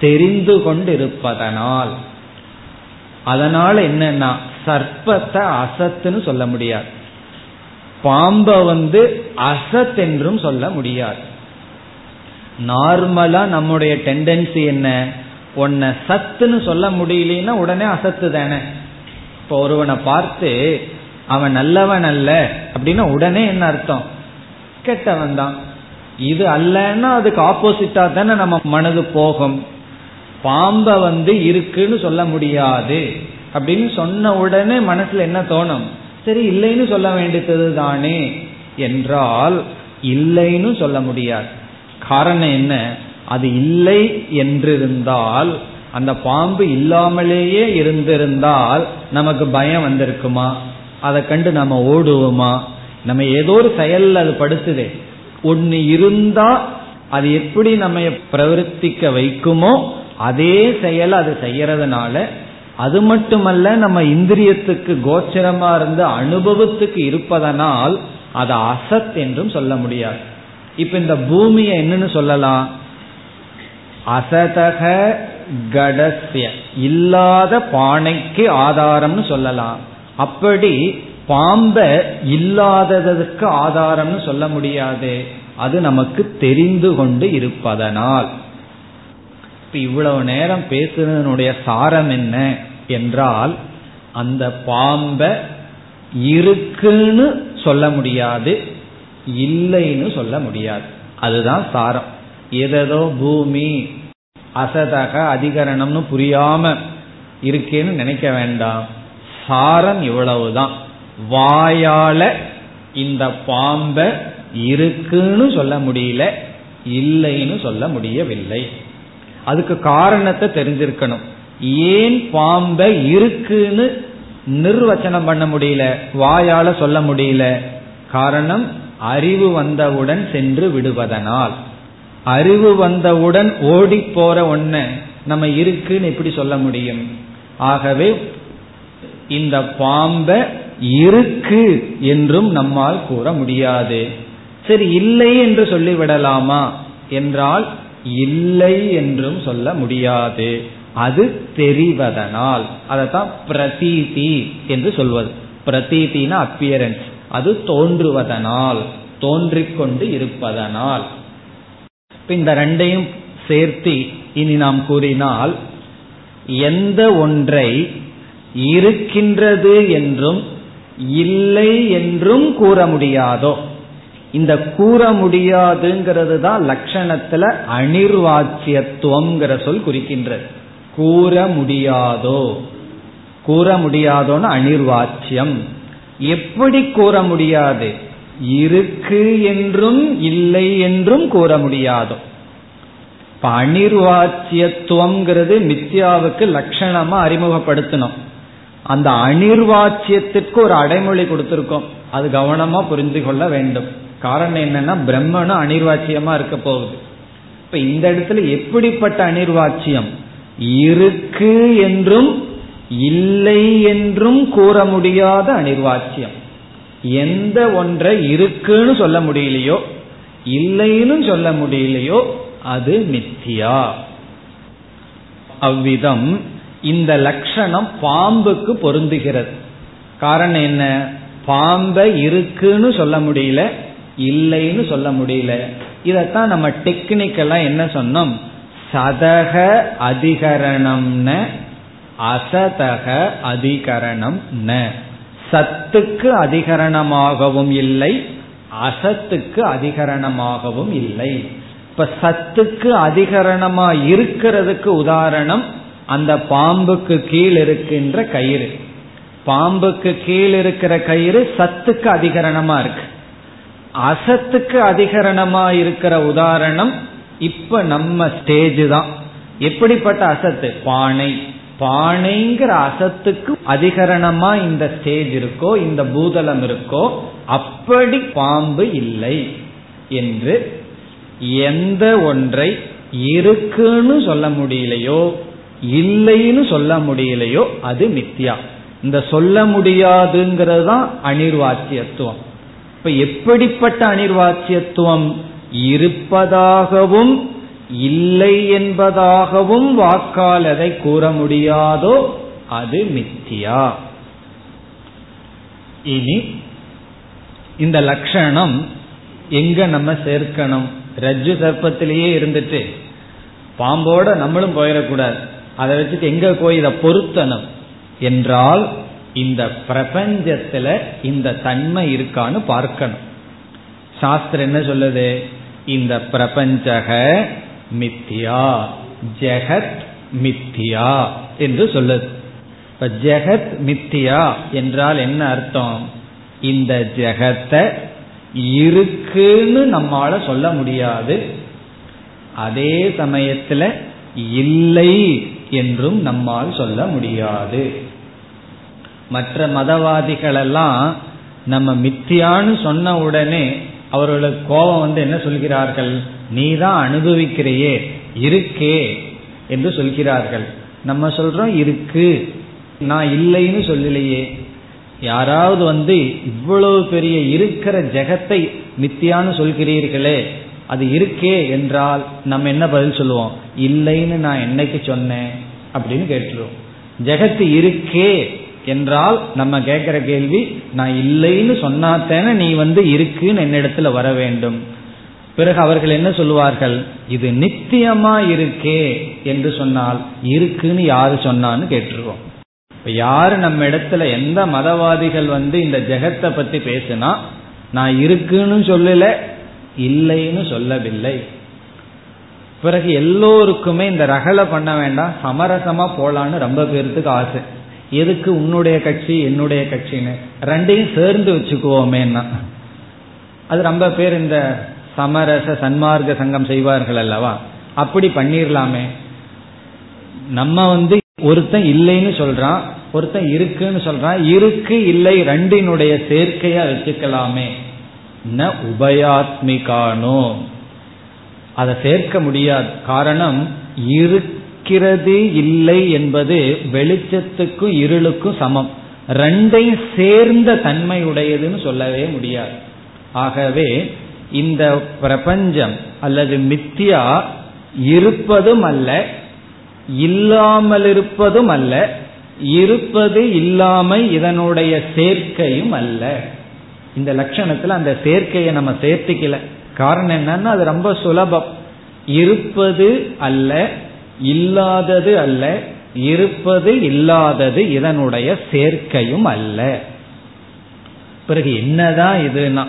தெரிந்து கொண்டிருப்பதனால். அதனால என்னன்னா சர்ப்பத்தை அசத்துன்னு சொல்ல முடியாது. பாம்ப வந்து அசத் என்றும் சொல்ல முடியாது. நார்மலா நம்முடைய டெண்டன்சி என்ன? உன்னை சத்துன்னு சொல்ல முடியலன்னா உடனே அசத்து தானே. இப்போ ஒருவனை பார்த்து அவன் நல்லவன் அல்ல அப்படின்னா உடனே என்ன அர்த்தம்? கெட்டவன் தான். இது அல்லன்னா அதுக்கு ஆப்போசிட்டா தானே நம்ம மனது போகும். பாம்ப வந்து இருக்குன்னு சொல்ல முடியாது. அப்படின்னு சொன்ன உடனே மனசுல என்ன தோணும்? சரி இல்லைன்னு சொல்ல வேண்டியது தானே என்றால் இல்லைன்னு சொல்ல முடியாது. காரணம் என்ன? அது இல்லை என்றிருந்தால் அந்த பாம்பு இல்லாமலேயே இருந்திருந்தால் நமக்கு பயம் வந்திருக்குமா? அதை கண்டு நம்ம ஓடுவோமா? நம்ம ஏதோ ஒரு செயல் அது படுத்துதே. ஒன்று இருந்தா அது எப்படி நம்ம பிரவர்த்திக்க வைக்குமோ அதே செயல் அது செய்யறதுனால அது மட்டுமல்ல நம்ம இந்திரியத்துக்கு கோச்சரமா இருந்து அனுபவத்துக்கு இருப்பதனால் அது அசத் என்றும் சொல்ல முடியாது. இப்ப இந்த பூமியை என்னன்னு சொல்லலாம்? அசதக கடசிய இல்லாத பானைக்கு ஆதாரம்னு சொல்லலாம். அப்படி பாம்ப இல்லாததற்கு ஆதாரம்னு சொல்ல முடியாது. அது நமக்கு தெரிந்து கொண்டு இருப்பதனால். இப்ப இவ்வளவு நேரம் பேசுனதனுடைய சாரம் என்ன என்றால் அந்த பாம்ப இருக்குன்னு சொல்ல முடியாது இல்லைன்னு சொல்ல முடியாது. அதுதான் சாரம். ஏதோ பூமி அசதக அதிகரணம்னு புரியாம இருக்கேன்னு நினைக்க வேண்டாம். சாரம் இவ்வளவுதான். வாயால இந்த பாம்ப இருக்குன்னு சொல்ல முடியல இல்லைன்னு சொல்ல முடியவில்லை. அதுக்கு காரணத்தை தெரிஞ்சிருக்கணும். ஏன் பாம்பை இருக்குன்னு நிர்வச்சனம் பண்ண முடியல? வாயால சொல்ல முடியல. காரணம் அறிவு வந்தவுடன் சென்று விடுவதனால். அறிவு வந்தவுடன் ஓடி போற ஒன்ன நம்ம இருக்குன்னு எப்படி சொல்ல முடியும்? ஆகவே இந்த பாம்பை இருக்கு என்றும் நம்மால் கூற முடியாது. சரி இல்லை என்று சொல்லிவிடலாமா? என்றால் இல்லை என்றும் சொல்ல முடியாது. அது தெரிவதனால். அதைத்தான் பிரதீதி என்று சொல்வது. பிரதீதினா அப்பியரன்ஸ் அது தோன்றுவதனால் தோன்றிக்கொண்டு இருப்பதனால். இந்த ரெண்டையும் சேர்த்து இனி நாம் கூறினால் எந்த ஒன்றை இருக்கின்றது என்றும் இல்லை என்றும் கூற முடியாதோ இந்த கூற முடியாதுங்கிறது தான் லட்சணத்துல அனிர்வாச்சியத்துவம்ங்கிற சொல் குறிக்கின்றது. கூற முடியாதோ? கூற முடியாதோன்னு அனிர்வாச்சியம். எப்படி கூற முடியாது? இருக்கு என்றும் இல்லை என்றும் கூற முடியாதோ? இப்ப அனிர்வாச்சியத்துவம்ங்கிறது மித்யாவுக்கு லட்சணமா அறிமுகப்படுத்தணும். அந்த அனிர்வாச்சியத்திற்கு ஒரு அடைமொழி கொடுத்திருக்கோம். அது கவனமா புரிந்து கொள்ள வேண்டும். காரணம் என்னன்னா பிரம்மனும் அனிர்வாச்சியமா இருக்க போகுது. இப்ப இந்த இடத்துல எப்படிப்பட்ட அனிர்வாச்சியம்? இருக்கு என்றும் இல்லை என்றும் கூற முடியாத அனிர்வாச்சியம். எந்த ஒன்றை இருக்குன்னு சொல்ல முடியலையோ இல்லைன்னு சொல்ல முடியலையோ அது மித்தியா. அவ்விதம் இந்த லட்சணம் பாம்புக்கு பொருந்துகிறது. காரணம் என்ன? பாம்பை இருக்குன்னு சொல்ல முடியல இல்லைன்னு சொல்ல முடியல. இதத்தான் நம்ம டெக்னிக்கலா என்ன சொன்னோம்? சதக அதிகரணம்னு அசதக அதிகரணம் ந சத்துக்கு அதிகரணமாகவும் இல்லை அசத்துக்கு அதிகரணமாகவும் இல்லை. இப்ப சத்துக்கு அதிகரணமா இருக்கிறதுக்கு உதாரணம் அந்த பாம்புக்கு கீழ் இருக்கின்ற கயிறு. பாம்புக்கு கீழ் இருக்கிற கயிறு சத்துக்கு அதிகரணமா இருக்கு. அசத்துக்கு அதிகரணமா இருக்கிற உதாரணம் இப்ப நம்ம ஸ்டேஜ் தான். எப்படிப்பட்ட அசத்து? பானை. பானைங்கிற அசத்துக்கு அதிகரணமா இந்த ஸ்டேஜ் இருக்கோ இந்த பூதலம் இருக்கோ அப்படி பாம்பு இல்லை என்று எந்த ஒன்றை இருக்குன்னு சொல்ல முடியலையோ இல்லைன்னு சொல்ல முடியலையோ அது மித்தியா இந்த சொல்ல முடியாதுங்கிறது தான் அனிர்வாக்கியத்துவம் இப்ப எப்படிப்பட்ட அனிர்வாச்சியத்துவம் இருப்பதாகவும் இல்லை என்பதாகவும் வாக்கால் கூற முடியாதோ அது மித்தியா. இனி இந்த லட்சணம் எங்க நம்ம சேர்க்கணும்? ரஜ்ஜு சர்ப்பத்திலேயே இருந்துட்டு பாம்போட நம்மளும் போயிடக்கூடாது. அதை வச்சுட்டு எங்க போய் இதை பொருத்தணும்? என்றால் இந்த பிரபஞ்சத்துல இந்த தன்மை இருக்கான்னு பார்க்கணும். சாஸ்திரம் என்ன சொல்லுது? இந்த பிரபஞ்சக மித்தியா ஜெகத் மித்தியா என்று சொல்லுது. இப்ப ஜெகத் மித்தியா என்றால் என்ன அர்த்தம்? இந்த ஜெகத்தை இருக்குன்னு நம்மால சொல்ல முடியாது. அதே சமயத்துல இல்லை என்றும் நம்மால் சொல்ல முடியாது. மற்ற மதவாதிகளெல்லாம் நம்ம மித்தியான்னு சொன்ன உடனே அவர்களுக்கு கோபம் வந்து என்ன சொல்கிறார்கள்? நீ தான் அனுபவிக்கிறையே இருக்கே என்று சொல்கிறார்கள். நம்ம சொல்றோம் இருக்கு நான் இல்லைன்னு சொல்லலையே. யாராவது வந்து இவ்வளவு பெரிய இருக்கிற ஜெகத்தை மித்தியான்னு சொல்கிறீர்களே அது இருக்கே என்றால் நம்ம என்ன பதில் சொல்லுவோம்? இல்லைன்னு நான் என்னைக்கு சொன்னேன்? அப்படின்னு கேட்டுருவோம். ஜெகத்து இருக்கே என்றால் நம்ம கேட்கிற கேள்வி நான் இல்லைன்னு சொன்னாத்தேன நீ வந்து இருக்குன்னு என்னிடத்துல வர வேண்டும். பிறகு அவர்கள் என்ன சொல்லுவார்கள்? இது நித்தியமா இருக்கே என்று சொன்னால் இருக்குன்னு யாரு சொன்னான்னு கேட்டுருவோம். இப்ப யாரு நம்ம இடத்துல எந்த மதவாதிகள் வந்து இந்த ஜெகத்தை பத்தி பேசுனா நான் இருக்குன்னு சொல்லல இல்லைன்னு சொல்லவில்லை. பிறகு எல்லோருக்குமே இந்த ரகலை பண்ண வேண்டாம் சமரசமா போலான்னு ரொம்ப பேர்த்துக்கு ஆசை. எதுக்கு உன்னுடைய கட்சி என்னுடைய கட்சின்னு? ரெண்டையும் சேர்ந்து வச்சுக்குவோமேன்னா. அது ரொம்ப பேர் இந்த சமரச சன்மார்க்க சங்கம் செய்வார்கள் அல்லவா? அப்படி பண்ணிடலாமே நம்ம வந்து ஒருத்தன் இல்லைன்னு சொல்றான் ஒருத்தன் இருக்குன்னு சொல்றான் இருக்கு இல்லை ரெண்டினுடைய சேர்க்கையா வச்சுக்கலாமே. ந உபயாத்மிகானோ. அதை சேர்க்க முடியாது. காரணம் இருக்கிறது இல்லை என்பது வெளிச்சத்துக்கும் இருளுக்கும் சமம். ரெண்டையும் சேர்ந்த தன்மையுடையதுன்னு சொல்லவே முடியாது. ஆகவே இந்த பிரபஞ்சம் அல்லது மித்தியா இருப்பதும் அல்ல இல்லாமல் இருப்பதும் அல்ல இருப்பது இல்லாமை இதனுடைய சேர்க்கையும் அல்ல. இந்த லட்சணத்துல அந்த சேர்க்கையை நம்ம சேர்த்துக்கல. காரணம் என்னன்னா அது ரொம்ப சுலபம். இருப்பது அல்ல இல்லாதது அல்ல இருப்பது இல்லாதது இதனுடைய சேர்க்கையும் அல்ல. பிறகு என்னதான் இதுனா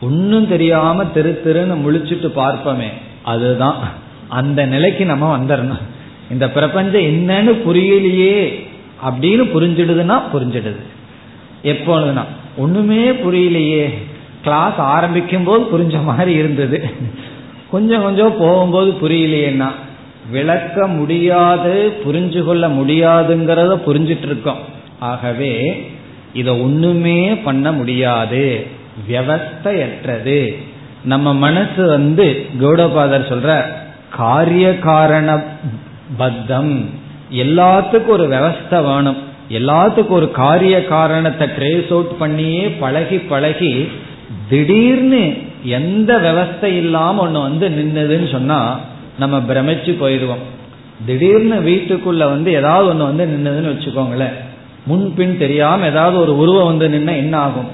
ஒன்னும் தெரியாம திரு திருன்னு முழிச்சுட்டு பார்ப்போமே அதுதான். அந்த நிலைக்கு நம்ம வந்துடணும் இந்த பிரபஞ்சம் என்னன்னு புரியலையே அப்படின்னு புரிஞ்சிடுதுன்னா புரிஞ்சிடுது. எப்பொழுதுனா ஒண்ணுமே புரியலையே. கிளாஸ் ஆரம்பிக்கும் போது புரிஞ்ச மாதிரி இருந்தது. கொஞ்சம் கொஞ்சம் போகும்போது புரியலையேன்னா விளக்க முடியாது புரிஞ்சு கொள்ள முடியாதுங்கிறத புரிஞ்சிட்டு இருக்கோம் ஆகவே இதை ஒண்ணுமே பண்ண முடியாது. வியவஸ்தையற்றது. நம்ம மனசு வந்து கௌடபாதர் சொல்ற காரிய காரண பத்தம் எல்லாத்துக்கும் ஒரு விவஸ்தை வேணும். எல்லாத்துக்கும் ஒரு காரிய காரணத்தை ட்ரேஸ் அவுட் பண்ணியே பழகி பழகி திடீர்னு எந்த விவஸ்தை இல்லாம ஒண்ணு வந்து நின்னதுன்னு சொன்னா நம்ம பிரமிச்சு போயிடுவோம். திடீர்னு வீட்டுக்குள்ள வந்து ஏதாவது ஒன்று வந்து நின்னதுன்னு வச்சுக்கோங்களேன். முன்பின் தெரியாம ஏதாவது ஒரு உருவம் வந்து நின்னா என்ன ஆகும்?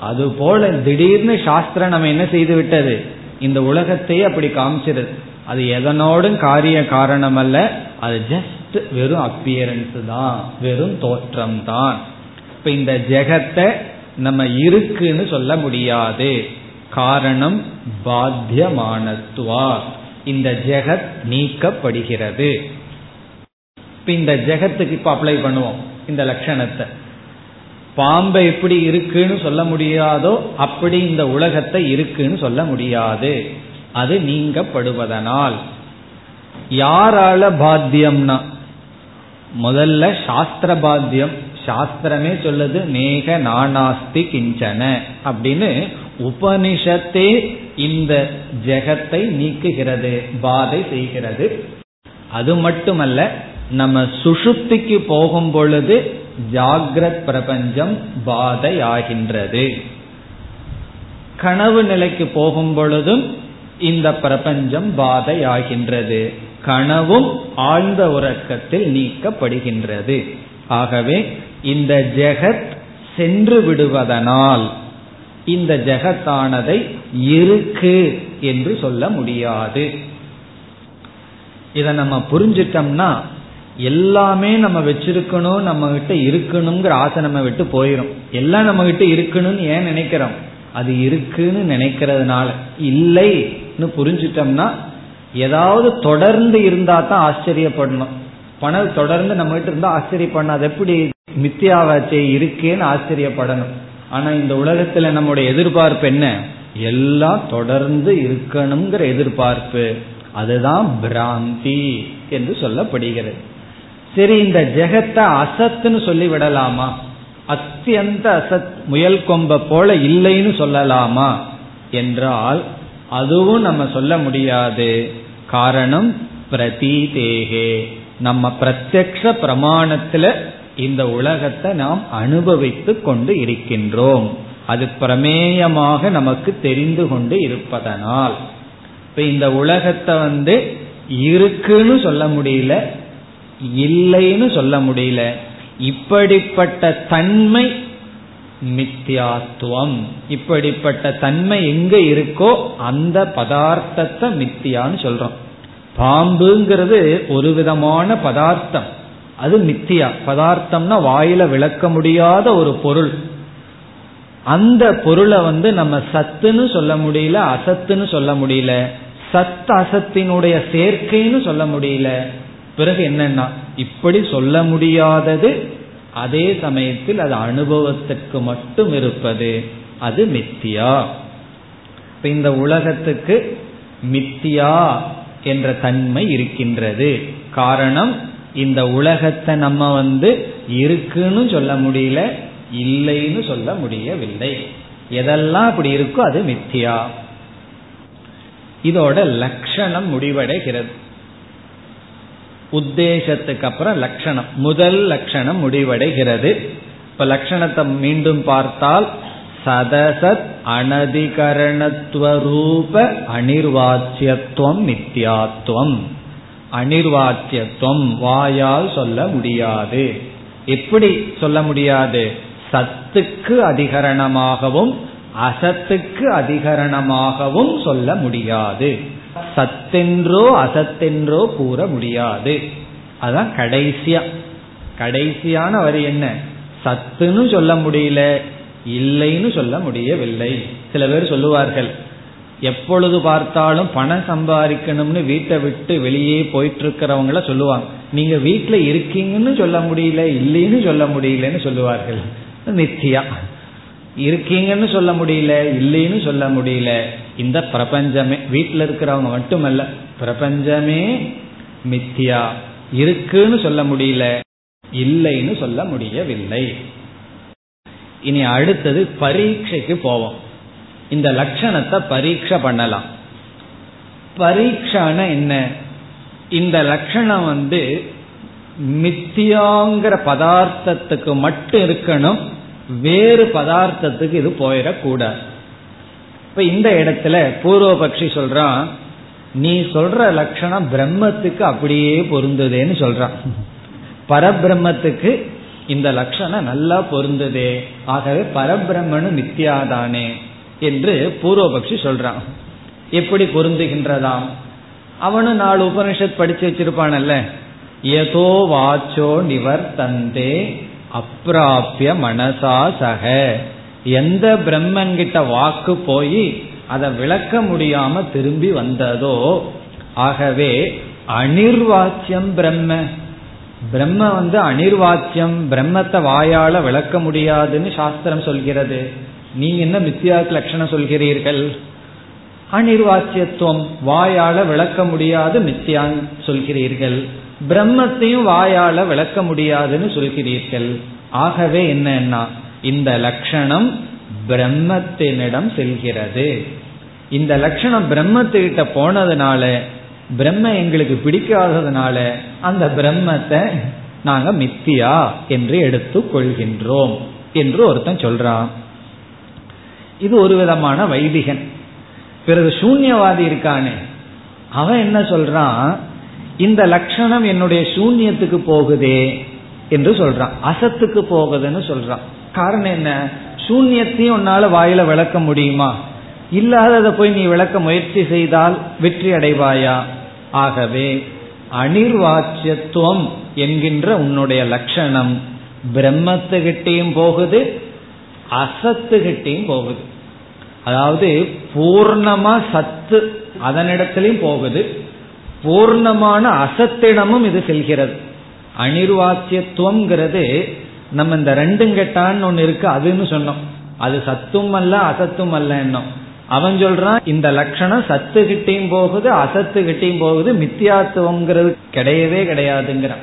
அது போல திடீர்னு சாஸ்திரம் நம்ம என்ன செய்து விட்டது? இந்த உலகத்தையே அப்படி காமிச்சிருது. அது எதனோடும் காரிய காரணம் அல்ல அது ஜஸ்ட் வெறும் அப்பியரன்ஸ் தான். வெறும் தோற்றம் தான். இப்ப இந்த ஜெகத்தை நம்ம இருக்குன்னு சொல்ல முடியாது. காரணம் பாத்தியமானத்துவா. இந்த ஜெகத் நீக்கப்படுகிறது. இப்ப இந்த ஜெகத்துக்கு இப்ப அப்ளை பண்ணுவோம் இந்த லட்சணத்தை. பாம்பை எப்படி இருக்குன்னு சொல்ல முடியாதோ அப்படி இந்த உலகத்தை இருக்குன்னு சொல்ல முடியாது. அது நீங்கப்படுவதனால். யாரால பாத்தியம்னா? முதல்ல சாஸ்திர பாத்தியம். சாஸ்திரமே சொல்லுது நேக நானாஸ்தி கிஞ்சன. அப்படின்னு உபனிஷத்தே இந்த ஜெகத்தை நீக்குகிறது பாதை செய்கிறது. அது மட்டுமல்ல நம்ம சுஷுப்திக்கு போகும் பொழுது ஜாகிரத் பிரபஞ்சம் பாதை ஆகின்றது கனவு நிலைக்கு போகும் பொழுதும் இந்த பிரபஞ்சம் பாதை ஆகின்றது கனவும் ஆழ்ந்த உறக்கத்தில் நீக்கப்படுகின்றது. ஆகவே இந்த ஜெகத் சென்று விடுவதனால் இந்த ஜெகத்தானதை இருக்கு என்று சொல்ல முடியாது. இதை நம்ம புரிஞ்சிட்டோம்னா எல்லாமே நம்ம வச்சிருக்கணும் நம்ம கிட்ட இருக்கணுங்கிற ஆசை நம்ம விட்டு போயிடும் எல்லாம் நம்ம கிட்ட இருக்கணும்னு ஏன் நினைக்கிறோம்? அது இருக்குன்னு நினைக்கிறதுனால. இல்லைன்னு புரிஞ்சிட்டோம்னா ஏதாவது தொடர்ந்து இருந்தா தான் ஆச்சரியப்படணும். பணம் தொடர்ந்து நம்ம கிட்ட இருந்தா ஆச்சரியப்படணும். அது எப்படி மித்தியாவாச்சே இருக்கேன்னு ஆச்சரியப்படணும். ஆனா இந்த உலகத்துல நம்முடைய எதிர்பார்ப்பு என்ன? எல்லாம் தொடர்ந்து இருக்கணுங்கிற எதிர்பார்ப்பு. அதுதான் பிராந்தி என்று சொல்லப்படுகிறது. சரி இந்த ஜெகத்தை அசத்துன்னு சொல்லி விடலாமா? அத்தியந்த அசத் முயல் கொம்ப போல இல்லைன்னு சொல்லலாமா? என்றால் அதுவும் நம்ம சொல்ல முடியாது. காரணம் பிரதீதேகே. நம்ம பிரத்யக்ஷ பிரமாணத்துல இந்த உலகத்தை நாம் அனுபவித்து கொண்டு இருக்கின்றோம். அது பிரமேயமாக நமக்கு தெரிந்து கொண்டு இருப்பதனால். இப்ப இந்த உலகத்தை வந்து இருக்குன்னு சொல்ல முடியல இல்லைன்னு சொல்ல முடியல. இப்படிப்பட்ட தன்மை மித்தியாத்துவம். இப்படிப்பட்ட தன்மை எங்க இருக்கோ அந்த பதார்த்தத்தை மித்தியான்னு சொல்றோம். பாம்புங்கிறது ஒரு விதமான பதார்த்தம். அது மித்தியா. பதார்த்தம்னா வாயில விளக்க முடியாத ஒரு பொருள். அந்த பொருளை வந்து நம்ம சத்துன்னு சொல்ல முடியல அசத்துன்னு சொல்ல முடியல. சத் அசத்தினுடைய சேர்க்கைன்னு சொல்ல முடியல. பிறகு என்னன்னா இப்படி சொல்ல முடியாதது அதே சமயத்தில் அது அனுபவத்துக்கு மட்டும் இருப்பது. அது மித்தியா. இப்ப இந்த உலகத்துக்கு மித்தியா என்ற தன்மை இருக்கின்றது. காரணம் இந்த உலகத்தை நம்ம வந்து இருக்குன்னு சொல்ல முடியல இல்லைன்னு சொல்ல முடியவில்லை. எதெல்லாம் அப்படி இருக்கோ அது மித்தியா. இதோட லட்சணம் முடிவடைகிறது. உத்தேசத்துக்கு அப்புறம் லட்சணம். முதல் லட்சணம் முடிவடைகிறது. இப்ப லட்சணத்தை மீண்டும் பார்த்தால் சதசத் அனதிகரணத்துவரூப அனிர்வாச்சியத்துவம் நித்தியாத்துவம் அனிர்வாச்சியத்துவம் வாயால் சொல்ல முடியாது. எப்படி சொல்ல முடியாது? சத்துக்கு அதிகரணமாகவும் அசத்துக்கு அதிகரணமாகவும் சொல்ல முடியாது. சத்தென்றோ அசத்தென்றோ கூற முடியாது. அதான் கடைசியா. கடைசியான வரி என்ன? சத்துன்னு சொல்ல முடியல இல்லைன்னு சொல்ல முடியவில்லை. சில பேர் சொல்லுவார்கள் எப்பொழுது பார்த்தாலும் பணம் சம்பாதிக்கணும்னு வீட்டை விட்டு வெளியே போயிட்டு இருக்கிறவங்கள சொல்லுவாங்க. நீங்க வீட்டுல இருக்கீங்கன்னு சொல்ல முடியல இல்லைன்னு சொல்ல முடியலன்னு சொல்லுவார்கள். நித்தியா இருக்கீங்கன்னு சொல்ல முடியல இல்லைன்னு சொல்ல முடியல இந்த பிரபஞ்சமே. வீட்டில் இருக்கிறவங்க மட்டுமல்ல பிரபஞ்சமே மித்தியா. இருக்குன்னு சொல்ல முடியல இல்லைன்னு சொல்ல முடியவில்லை. இனி அடுத்தது பரீட்சைக்கு போவோம். இந்த லட்சணத்தை பரீட்சை பண்ணலாம். பரீட்சான என்ன? இந்த லட்சணம் வந்து மித்தியாங்கிற பதார்த்தத்துக்கு மட்டும் இருக்கணும் வேறு பதார்த்தத்துக்கு இது போயிடக்கூடாது. இப்ப இந்த இடத்துல பூர்வபக்ஷி சொல்றான் நீ சொல்ற லட்சணம் பிரம்மத்துக்கு அப்படியே பொருந்ததேன்னு சொல்றான். பரபிரம்மத்துக்கு இந்த லட்சணம் நல்லா பொருந்ததே. ஆகவே பரபிரம்மனு மித்தியாதானே. என்று பூர்வபக்ஷி சொல்றான். எப்படி பொருந்துகின்றதாம்? அவனும் நாலு உபனிஷத் படிச்சு வச்சிருப்பானல்ல. ஏதோ வாச்சோ நிவர் தந்தே அப்பிராபிய மனசா சக. எந்த பிரம்மன் கிட்ட வாக்கு போய் அதை விளக்க முடியாம திரும்பி வந்ததோ ஆகவே அனிர்வாச்சியம் பிரம்ம. பிரம்ம வந்து அனிர்வாச்சியம் பிரம்மத்தை வாயால விளக்க முடியாதுன்னு சாஸ்திரம் சொல்கிறது. நீங்க என்ன மித்தியா லட்சணம் சொல்கிறீர்கள்? அனிர்வாச்சியத்துவம் வாயால விளக்க முடியாது மித்தியான் சொல்கிறீர்கள். பிரம்மத்தையும் வாயால விளக்க முடியாதுன்னு சொல்கிறீர்கள். ஆகவே என்னன்னா இந்த லட்சணம் பிரம்மத்தினிடம் செல்கிறது. இந்த லட்சணம் பிரம்மத்துக்கிட்ட போனதுனால பிரம்ம எங்களுக்கு பிடிக்காததுனால அந்த பிரம்மத்தை நாங்க மித்தியா என்று எடுத்துக் கொள்கின்றோம் என்று ஒருத்தன் சொல்றான். இது ஒரு விதமான வைதிகன். பிறகு சூன்யவாதி இருக்கானே அவன் என்ன சொல்றான்? இந்த லட்சணம் என்னுடைய சூன்யத்துக்கு போகுதே என்று சொல்றான். அசத்துக்கு போகுதுன்னு சொல்றான். காரணம் என்ன? சூன்யத்தையும் உன்னால வாயில விளக்க முடியுமா? இல்லாததை போய் நீ விளக்க முயற்சி செய்தால் வெற்றி அடைவாயா? ஆகவே அனிர்வாச்சியத்துவம் என்கின்ற உன்னுடைய லட்சணம் பிரம்மத்துக்கிட்டேயும் போகுது அசத்துகிட்டையும் போகுது. அதாவது பூர்ணமா சத்து அதனிடத்திலையும் போகுது. பூர்ணமான அசத்திடமும் இது செல்கிறது. அனிர்வாச்சியத்துவம்ங்கிறது நம்ம இந்த ரெண்டும் கெட்டான்னு ஒன்னு இருக்கு அதுன்னு சொன்னோம். அது சத்தும் அல்ல அசத்தும் அல்ல என்னும். அவன் சொல்றான் இந்த லட்சணம் சத்து கிட்டையும் போகுது அசத்து கிட்டையும் போகுது மித்தியாத்துவங்கிறது கிடையவே கிடையாதுங்கிறான்.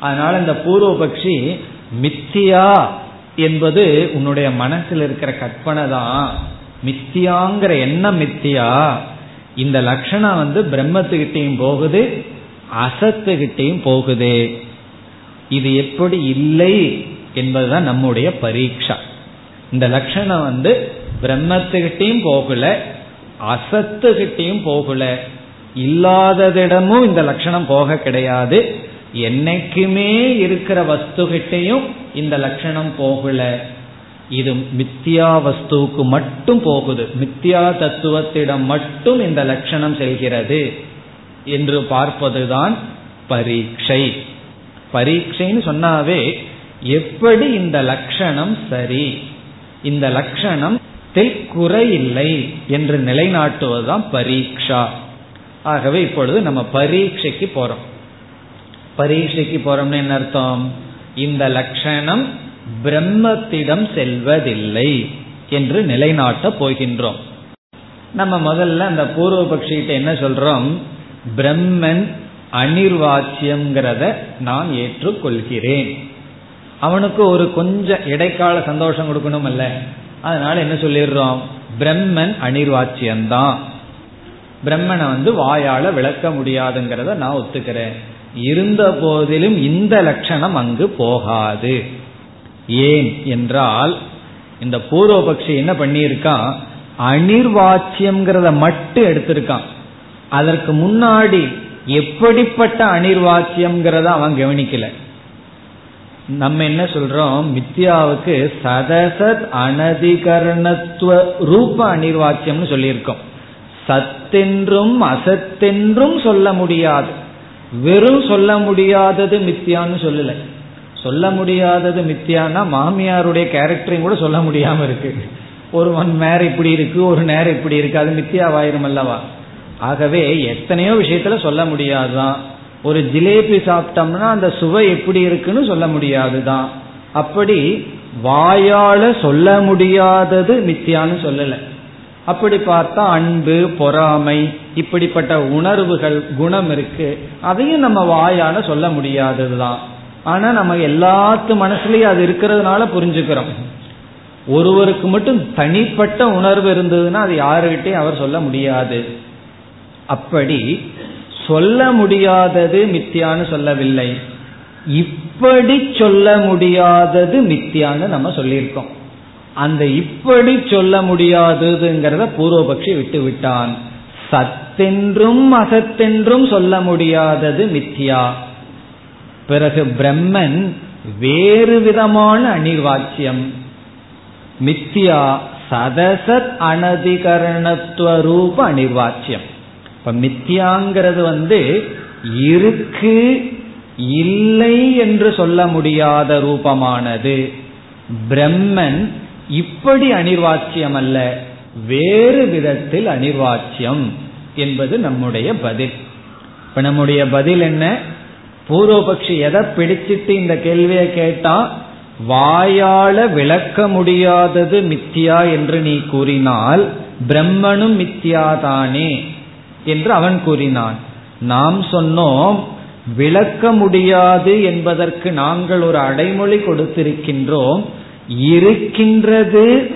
அதனால இந்த பூர்வபக்ஷி மித்தியா என்பது உன்னுடைய மனசில் இருக்கிற கற்பனை தான். மித்தியாங்கிற எண்ணம் மித்தியா இந்த லட்சணம் வந்து பிரம்மத்துக்கிட்டையும் போகுது அசத்துக்கிட்டையும் போகுது. இது எப்படி இல்லை என்பதுதான் நம்முடைய பரீட்சா. இந்த லட்சணம் வந்து பிரம்மத்துக்கிட்டையும் போகல அசத்துக்கிட்டையும் போகல. இல்லாததிடமும் இந்த லட்சணம் போக கிடையாது. என்னைக்குமே இருக்கிற வஸ்துகிட்டையும் இந்த லட்சணம் போகல. இது மித்தியா வஸ்துவுக்கு மட்டும் போகுது. மித்தியா தத்துவத்திடம் மட்டும் இந்த லட்சணம் செல்கிறது என்று பார்ப்பதுதான் பரீட்சை. பரீட்சைன்னு சொன்னாவே எப்படி இந்த லட்சணம் சரி? இந்த லட்சணம் குறையில்லை என்று நிலைநாட்டுவதுதான் பரீட்சா. ஆகவே இப்பொழுது நம்ம பரீட்சைக்கு போறோம். பரீட்சைக்கு போறோம்னு என்ன அர்த்தம்? இந்த லட்சணம் பிரம்மத்திடம் செல்வதில்லை என்று நிலைநாட்ட போகின்றோம். நம்ம முதல்ல அந்த பூர்வபக்ஷிகிட்ட என்ன சொல்றோம்? பிரம்மன் அனிர்வாச்சியம்ங்கிறத நான் ஏற்றுக்கொள்கிறேன். அவனுக்கு ஒரு கொஞ்சம் இடைக்கால சந்தோஷம் கொடுக்கணும் அல்ல அதனால என்ன சொல்லிடுறோம்? பிரம்மன் அனிர்வாச்சியம்தான் பிரம்மனை வந்து வாயால விளக்க முடியாதுங்கிறத நான் ஒத்துக்கிறேன். இருந்த போதிலும் இந்த லட்சணம் அங்கு போகாது. ஏன் என்றால் இந்த பூர்வபக்ஷி என்ன பண்ணியிருக்கான்? அனிர்வாச்சியம்ங்கிறத மட்டும் எடுத்திருக்கான். அதற்கு முன்னாடி எப்படிப்பட்ட அனிர்வாச்சியம்ங்கிறத அவன் கவனிக்கல. நம்ம என்ன சொல்றோம்? மித்யாவுக்கு சதசத் அனதிகரணத்துவ ரூப அனிர்வாச்சியம்னு சொல்லியிருக்கோம். சத்தென்றும் அசத்தென்றும் சொல்ல முடியாது. வெறும் சொல்ல முடியாதது மித்தியான்னு சொல்லல. சொல்ல முடியாதது மித்தியானா மாமியாருடைய கேரக்டரையும் கூட சொல்ல முடியாம இருக்கு. ஒரு ஒன் நேரம் இப்படி இருக்கு ஒரு நேரம் இப்படி இருக்கு அது மித்தியாவாயிரும் அல்லவா? ஆகவே எத்தனையோ விஷயத்துல சொல்ல முடியாதுதான். ஒரு ஜிலேபி சாப்பிட்டோம்னா அந்த சுவை எப்படி இருக்குன்னு சொல்ல முடியாதுதான். அப்படி வாயால சொல்ல முடியாதது மித்தியான்னு சொல்லலை. அப்படி பார்த்தா அன்பு பொறாமை இப்படிப்பட்ட உணர்வுகள் குணம் இருக்கு. அதையும் நம்ம வாயால சொல்ல முடியாததுதான். ஆனா நம்ம எல்லாத்து மனசுலயும் அது இருக்கிறதுனால புரிஞ்சுக்கிறோம். ஒருவருக்கு மட்டும் தனிப்பட்ட உணர்வு இருந்ததுன்னா அது யாருகிட்டையும் அவர் சொல்ல முடியாது. அப்படி சொல்ல முடியாதது மித்தியான்னு சொல்லவில்லை. இப்படி சொல்ல முடியாதது மித்தியான்னு நம்ம சொல்லியிருக்கோம். அந்த இப்படி சொல்ல முடியாததுங்கிறத பூர்வபக்ஷி விட்டு விட்டான் சத்தென்றும் அசத்தென்றும் சொல்ல முடியாதது மித்யா. பிறகு பிரம்மன் வேறு விதமான அனிர்வாச்சியம் மித்யா சதசத் அனதிகரணத்துவ ரூப அனிர்வாச்சியம் இப்ப மித்தியாங்கிறது வந்து இருக்கு இல்லை என்று சொல்ல முடியாத ரூபமானது. பிரம்மன் இப்படி அனிர்வாச்சியம் அல்ல வேறு விதத்தில் அனிர்வாச்சியம் என்பது நம்முடைய பதில். இப்ப நம்முடைய பதில் என்ன? பூர்வபக்ஷி எதை பிடிச்சிட்டு இந்த கேள்வியை கேட்டா வாயால விளக்க முடியாதது மித்தியா என்று நீ கூறினால் பிரம்மனும் மித்தியாதானே என்று அவன் கூறினான். நாம் சொன்னோம் விளக்க முடியாது என்பதற்கு நாங்கள் ஒரு அடைமொழி கொடுத்திருக்கின்றோம். இருக்கின்றது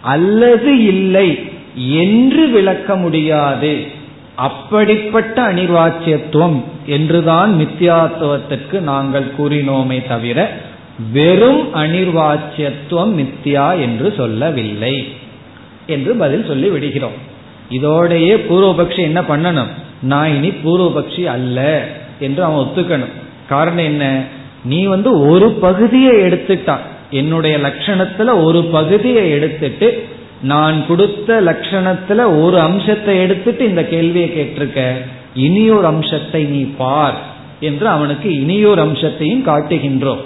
அல்லது இல்லை என்று விளக்க முடியாது. அப்படிப்பட்ட அனிர்வாச்சியத்துவம் என்றுதான் மித்தியாத்துவத்திற்கு நாங்கள் கூறினோமே தவிர வெறும் அனிர்வாச்சியத்துவம் மித்தியா என்று சொல்லவில்லை என்று பதில் சொல்லி விடுகிறோம் இதோடையே பூர்வபக்ஷி என்ன பண்ணணும்? நான் இனி பூர்வபக்ஷி அல்ல என்று அவன் ஒத்துக்கணும். காரணம் என்ன? நீ வந்து ஒரு பகுதியை எடுத்துட்டான். என்னுடைய லட்சணத்துல ஒரு பகுதியை எடுத்துட்டு நான் கொடுத்த லட்சணத்துல ஒரு அம்சத்தை எடுத்துட்டு இந்த கேள்வியை கேட்டிருக்க. இனியொரு அம்சத்தை நீ பார் என்று அவனுக்கு இனியொரு அம்சத்தையும் காட்டுகின்றோம்.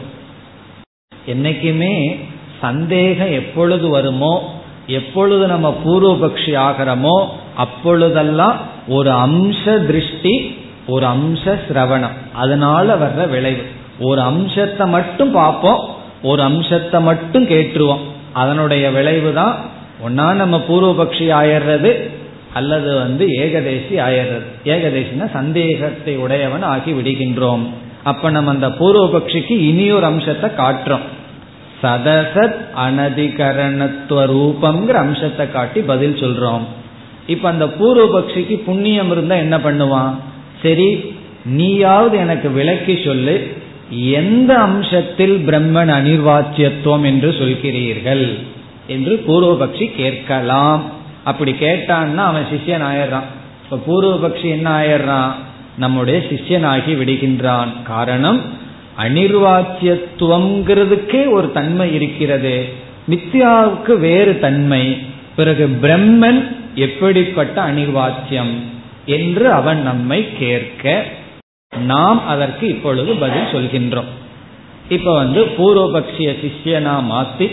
என்னைக்குமே சந்தேகம் எப்பொழுது வருமோ எப்பொழுது நம்ம பூர்வபக்ஷி ஆகிறோமோ அப்பொழுதெல்லாம் ஒரு அம்ச திருஷ்டி ஒரு அம்ச சிரவணம். அதனால வர்ற விளைவு. ஒரு அம்சத்தை மட்டும் பார்ப்போம் ஒரு அம்சத்தை மட்டும் கேட்டுருவோம். அதனுடைய விளைவு தான் ஒன்னா நம்ம பூர்வபக்ஷி ஆயிடுறது அல்லது வந்து ஏகதேசி ஆயிடுறது ஏகதேசினா சந்தேகத்தை உடையவன் ஆகி விடுகின்றோம். அப்ப நம்ம அந்த பூர்வபக்ஷிக்கு இனியொரு அம்சத்தை காட்டுறோம். சதசத் அனதிகரணத்துவ ரூபம்ங்கிற அம்சத்தை காட்டி பதில் சொல்றோம். இப்ப அந்த பூர்வபக்ஷிக்கு புண்ணியம் இருந்தா என்ன பண்ணுவான்? சரி நீயாவது எனக்கு விளக்கி சொல்லு. எந்த அம்சத்தில் பிரம்மன் அனிர்வாச்சியத்துவம் என்று சொல்கிறீர்கள் என்று பூர்வபக்ஷி கேட்கலாம். அப்படி கேட்டான்னா அவன் சிஷ்யன் ஆயிடுறான். இப்ப பூர்வபக்ஷி என்ன ஆயிடுறான்? நம்முடைய சிஷ்யனாகி விடுகின்றான். காரணம் அனிர்வாச்சியத்துவம்ங்கிறதுக்கே ஒரு தன்மை இருக்கிறது. மித்யாவுக்கு வேறு தன்மை. பிறகு பிரம்மன் எப்படிப்பட்ட அனிர்வாச்சியம் என்று அவன் நம்மை கேட்க நாம் அதற்கு இப்பொழுது பதில் சொல்கின்றோம். இப்ப வந்து பூர்வபக்ஷிய சிஷ்யனா மாத்தி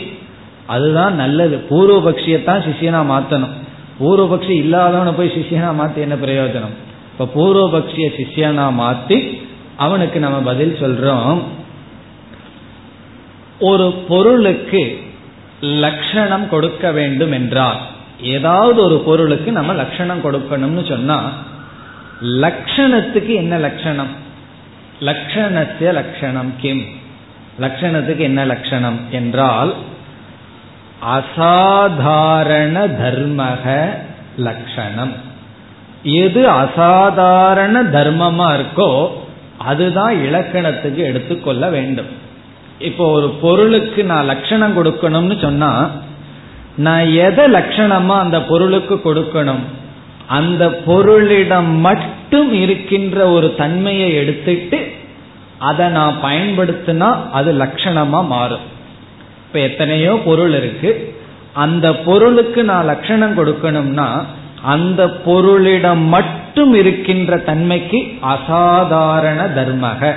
அதுதான் நல்லது. பூர்வபக்ஷியத்தான் சிஷியனா மாத்தணும். பூர்வபக்ஷி இல்லாதவனை போய் சிஷியனா மாத்தி என்ன பிரயோஜனம்? இப்ப பூர்வபக்ஷிய சிஷியனா மாத்தி அவனுக்கு நம்ம பதில் சொல்றோம். ஒரு பொருளுக்கு லட்சணம் கொடுக்க வேண்டும் என்றால் ஏதாவது ஒரு பொருளுக்கு நம்ம லட்சணம் கொடுக்கணும்னு சொன்னா லட்சணத்துக்கு என்ன லட்சணம் லட்சணத்திய லட்சணம் கிம். லட்சணத்துக்கு என்ன லட்சணம் என்றால் அசாதாரண தர்மக லட்சணம் எது அசாதாரண தர்மமா இருக்கோ அதுதான் இலக்கணத்துக்கு எடுத்துக்கொள்ள வேண்டும். இப்போ ஒரு பொருளுக்கு நான் லட்சணம் கொடுக்கணும்னு சொன்னா நான் எதை லட்சணமா அந்த பொருளுக்கு கொடுக்கணும்? அந்த பொருளிடம் மட்டும் இருக்கின்ற ஒரு தன்மையை எடுத்துட்டு அதை நான் பயன்படுத்தினா அது லட்சணமா மாறும். இப்ப எத்தனையோ பொருள் இருக்கு. அந்த பொருளுக்கு நான் லட்சணம் கொடுக்கணும்னா அந்த பொருளிடம் மட்டும் இருக்கின்ற தன்மைக்கு அசாதாரண தர்மக.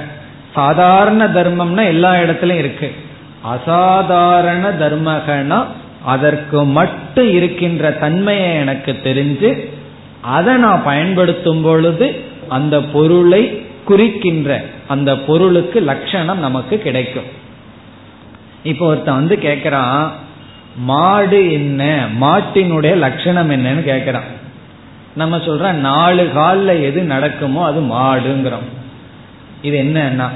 சாதாரண தர்மம்னா எல்லா இடத்துலயும் இருக்கு. அசாதாரண தர்மகனா அதற்கு மட்டும் இருக்கின்ற தன்மையை எனக்கு தெரிஞ்சு அதை நான் பயன்படுத்தும் பொழுது அந்த பொருளை குறிக்கின்ற அந்த பொருளுக்கு லட்சணம் நமக்கு கிடைக்கும். இப்போ ஒருத்தன் வந்து கேட்கிறான் மாடு என்ன மாட்டினுடைய லட்சணம் என்னன்னு கேட்கிறான் நம்ம சொல்றோம் நாலு காலில் எது நடக்குமோ அது மாடுங்கிறோம். இது என்னன்னா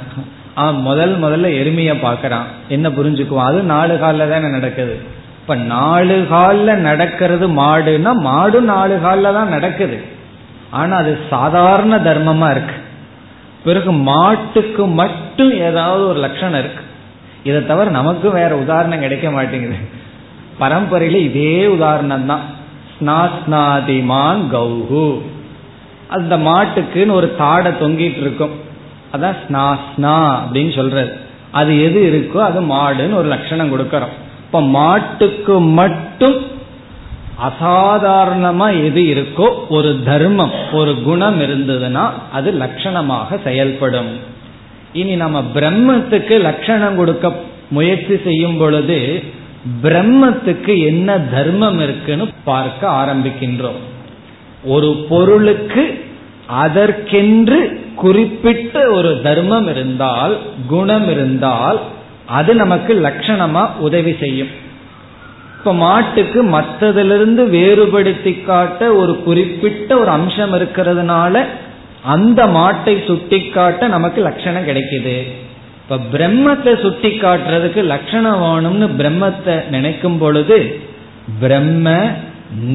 அவன் முதல் முதல்ல எருமையை பார்க்கறான். என்ன புரிஞ்சுக்குவான்? அது நாலு காலில் தானே நடக்குது. இப்ப நாலு காலில் நடக்கிறது மாடுன்னா மாடு நாலு காலில் தான் நடக்குது. ஆனா அது சாதாரண தர்மமா இருக்கு. பிறகு மாட்டுக்கு மட்டும் ஏதாவது ஒரு லட்சணம் இருக்கு. இதை தவிர நமக்கு வேற உதாரணம் கிடைக்க மாட்டேங்குது. பரம்பரையில இதே உதாரணம் தான். ஸ்நாஸ்நாதிமான் கௌஹு. அந்த மாட்டுக்குன்னு ஒரு தாடை தொங்கிட்டு இருக்கும். அதான் ஸ்னாஸ்னா அப்படின்னு சொல்றது. அது எது இருக்கோ அது மாடுன்னு ஒரு லட்சணம் கொடுக்கறோம். இப்ப மாட்டுக்கு மட்டும் அசாதாரணமா எது இருக்கோ ஒரு தர்மம் ஒரு குணம் இருந்ததுன்னா அது லட்சணமாக செயல்படும். இனி நம்ம பிரம்மத்துக்கு லட்சணம் கொடுக்க முயற்சி செய்யும் பொழுது பிரம்மத்துக்கு என்ன தர்மம் இருக்குன்னு பார்க்க ஆரம்பிக்கின்றோம். ஒரு பொருளுக்கு அதற்கென்று குறிப்பிட்ட ஒரு தர்மம் இருந்தால் குணம் இருந்தால் அது நமக்கு லட்சணமா உதவி செய்யும். இப்ப மாட்டுக்கு மற்றதிலிருந்து வேறுபடுத்தி காட்ட ஒரு குறிப்பிட்ட ஒரு அம்சம் இருக்கிறதுனால அந்த மாட்டை சுட்டி காட்ட நமக்கு லட்சணம் கிடைக்குது. இப்ப பிரம்மத்தை சுட்டி காட்டுறதுக்கு லட்சணம் வேணும்னு பிரம்மத்தை நினைக்கும் பொழுது பிரம்ம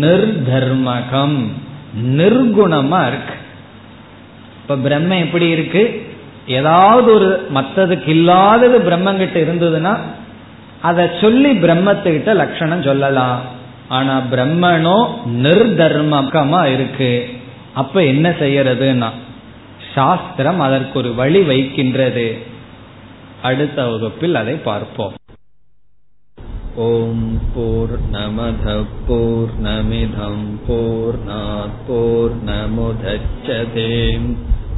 நிர்தர்மகம் நிர்குணமா இருக்கு. இப்ப பிரம்ம எப்படி இருக்கு? ஏதாவது ஒரு மற்றதுக்கு இல்லாதது பிரம்மங்கிட்ட இருந்ததுன்னா அதை சொல்லி பிரம்மத்துக்கிட்ட லட்சணம் சொல்லலாம். ஆனா பிரம்மனோ நிர்தர்மகமா இருக்கு. அப்ப என்ன செய்யறதுன்னா சாஸ்திரம் அதற்கு ஒரு வழி வைக்கின்றது. அடுத்த வகுப்பில் அதை பார்ப்போம். ஓம் போர் நமத போர் நமிதம் போர் போர் நமுதச்சதேம்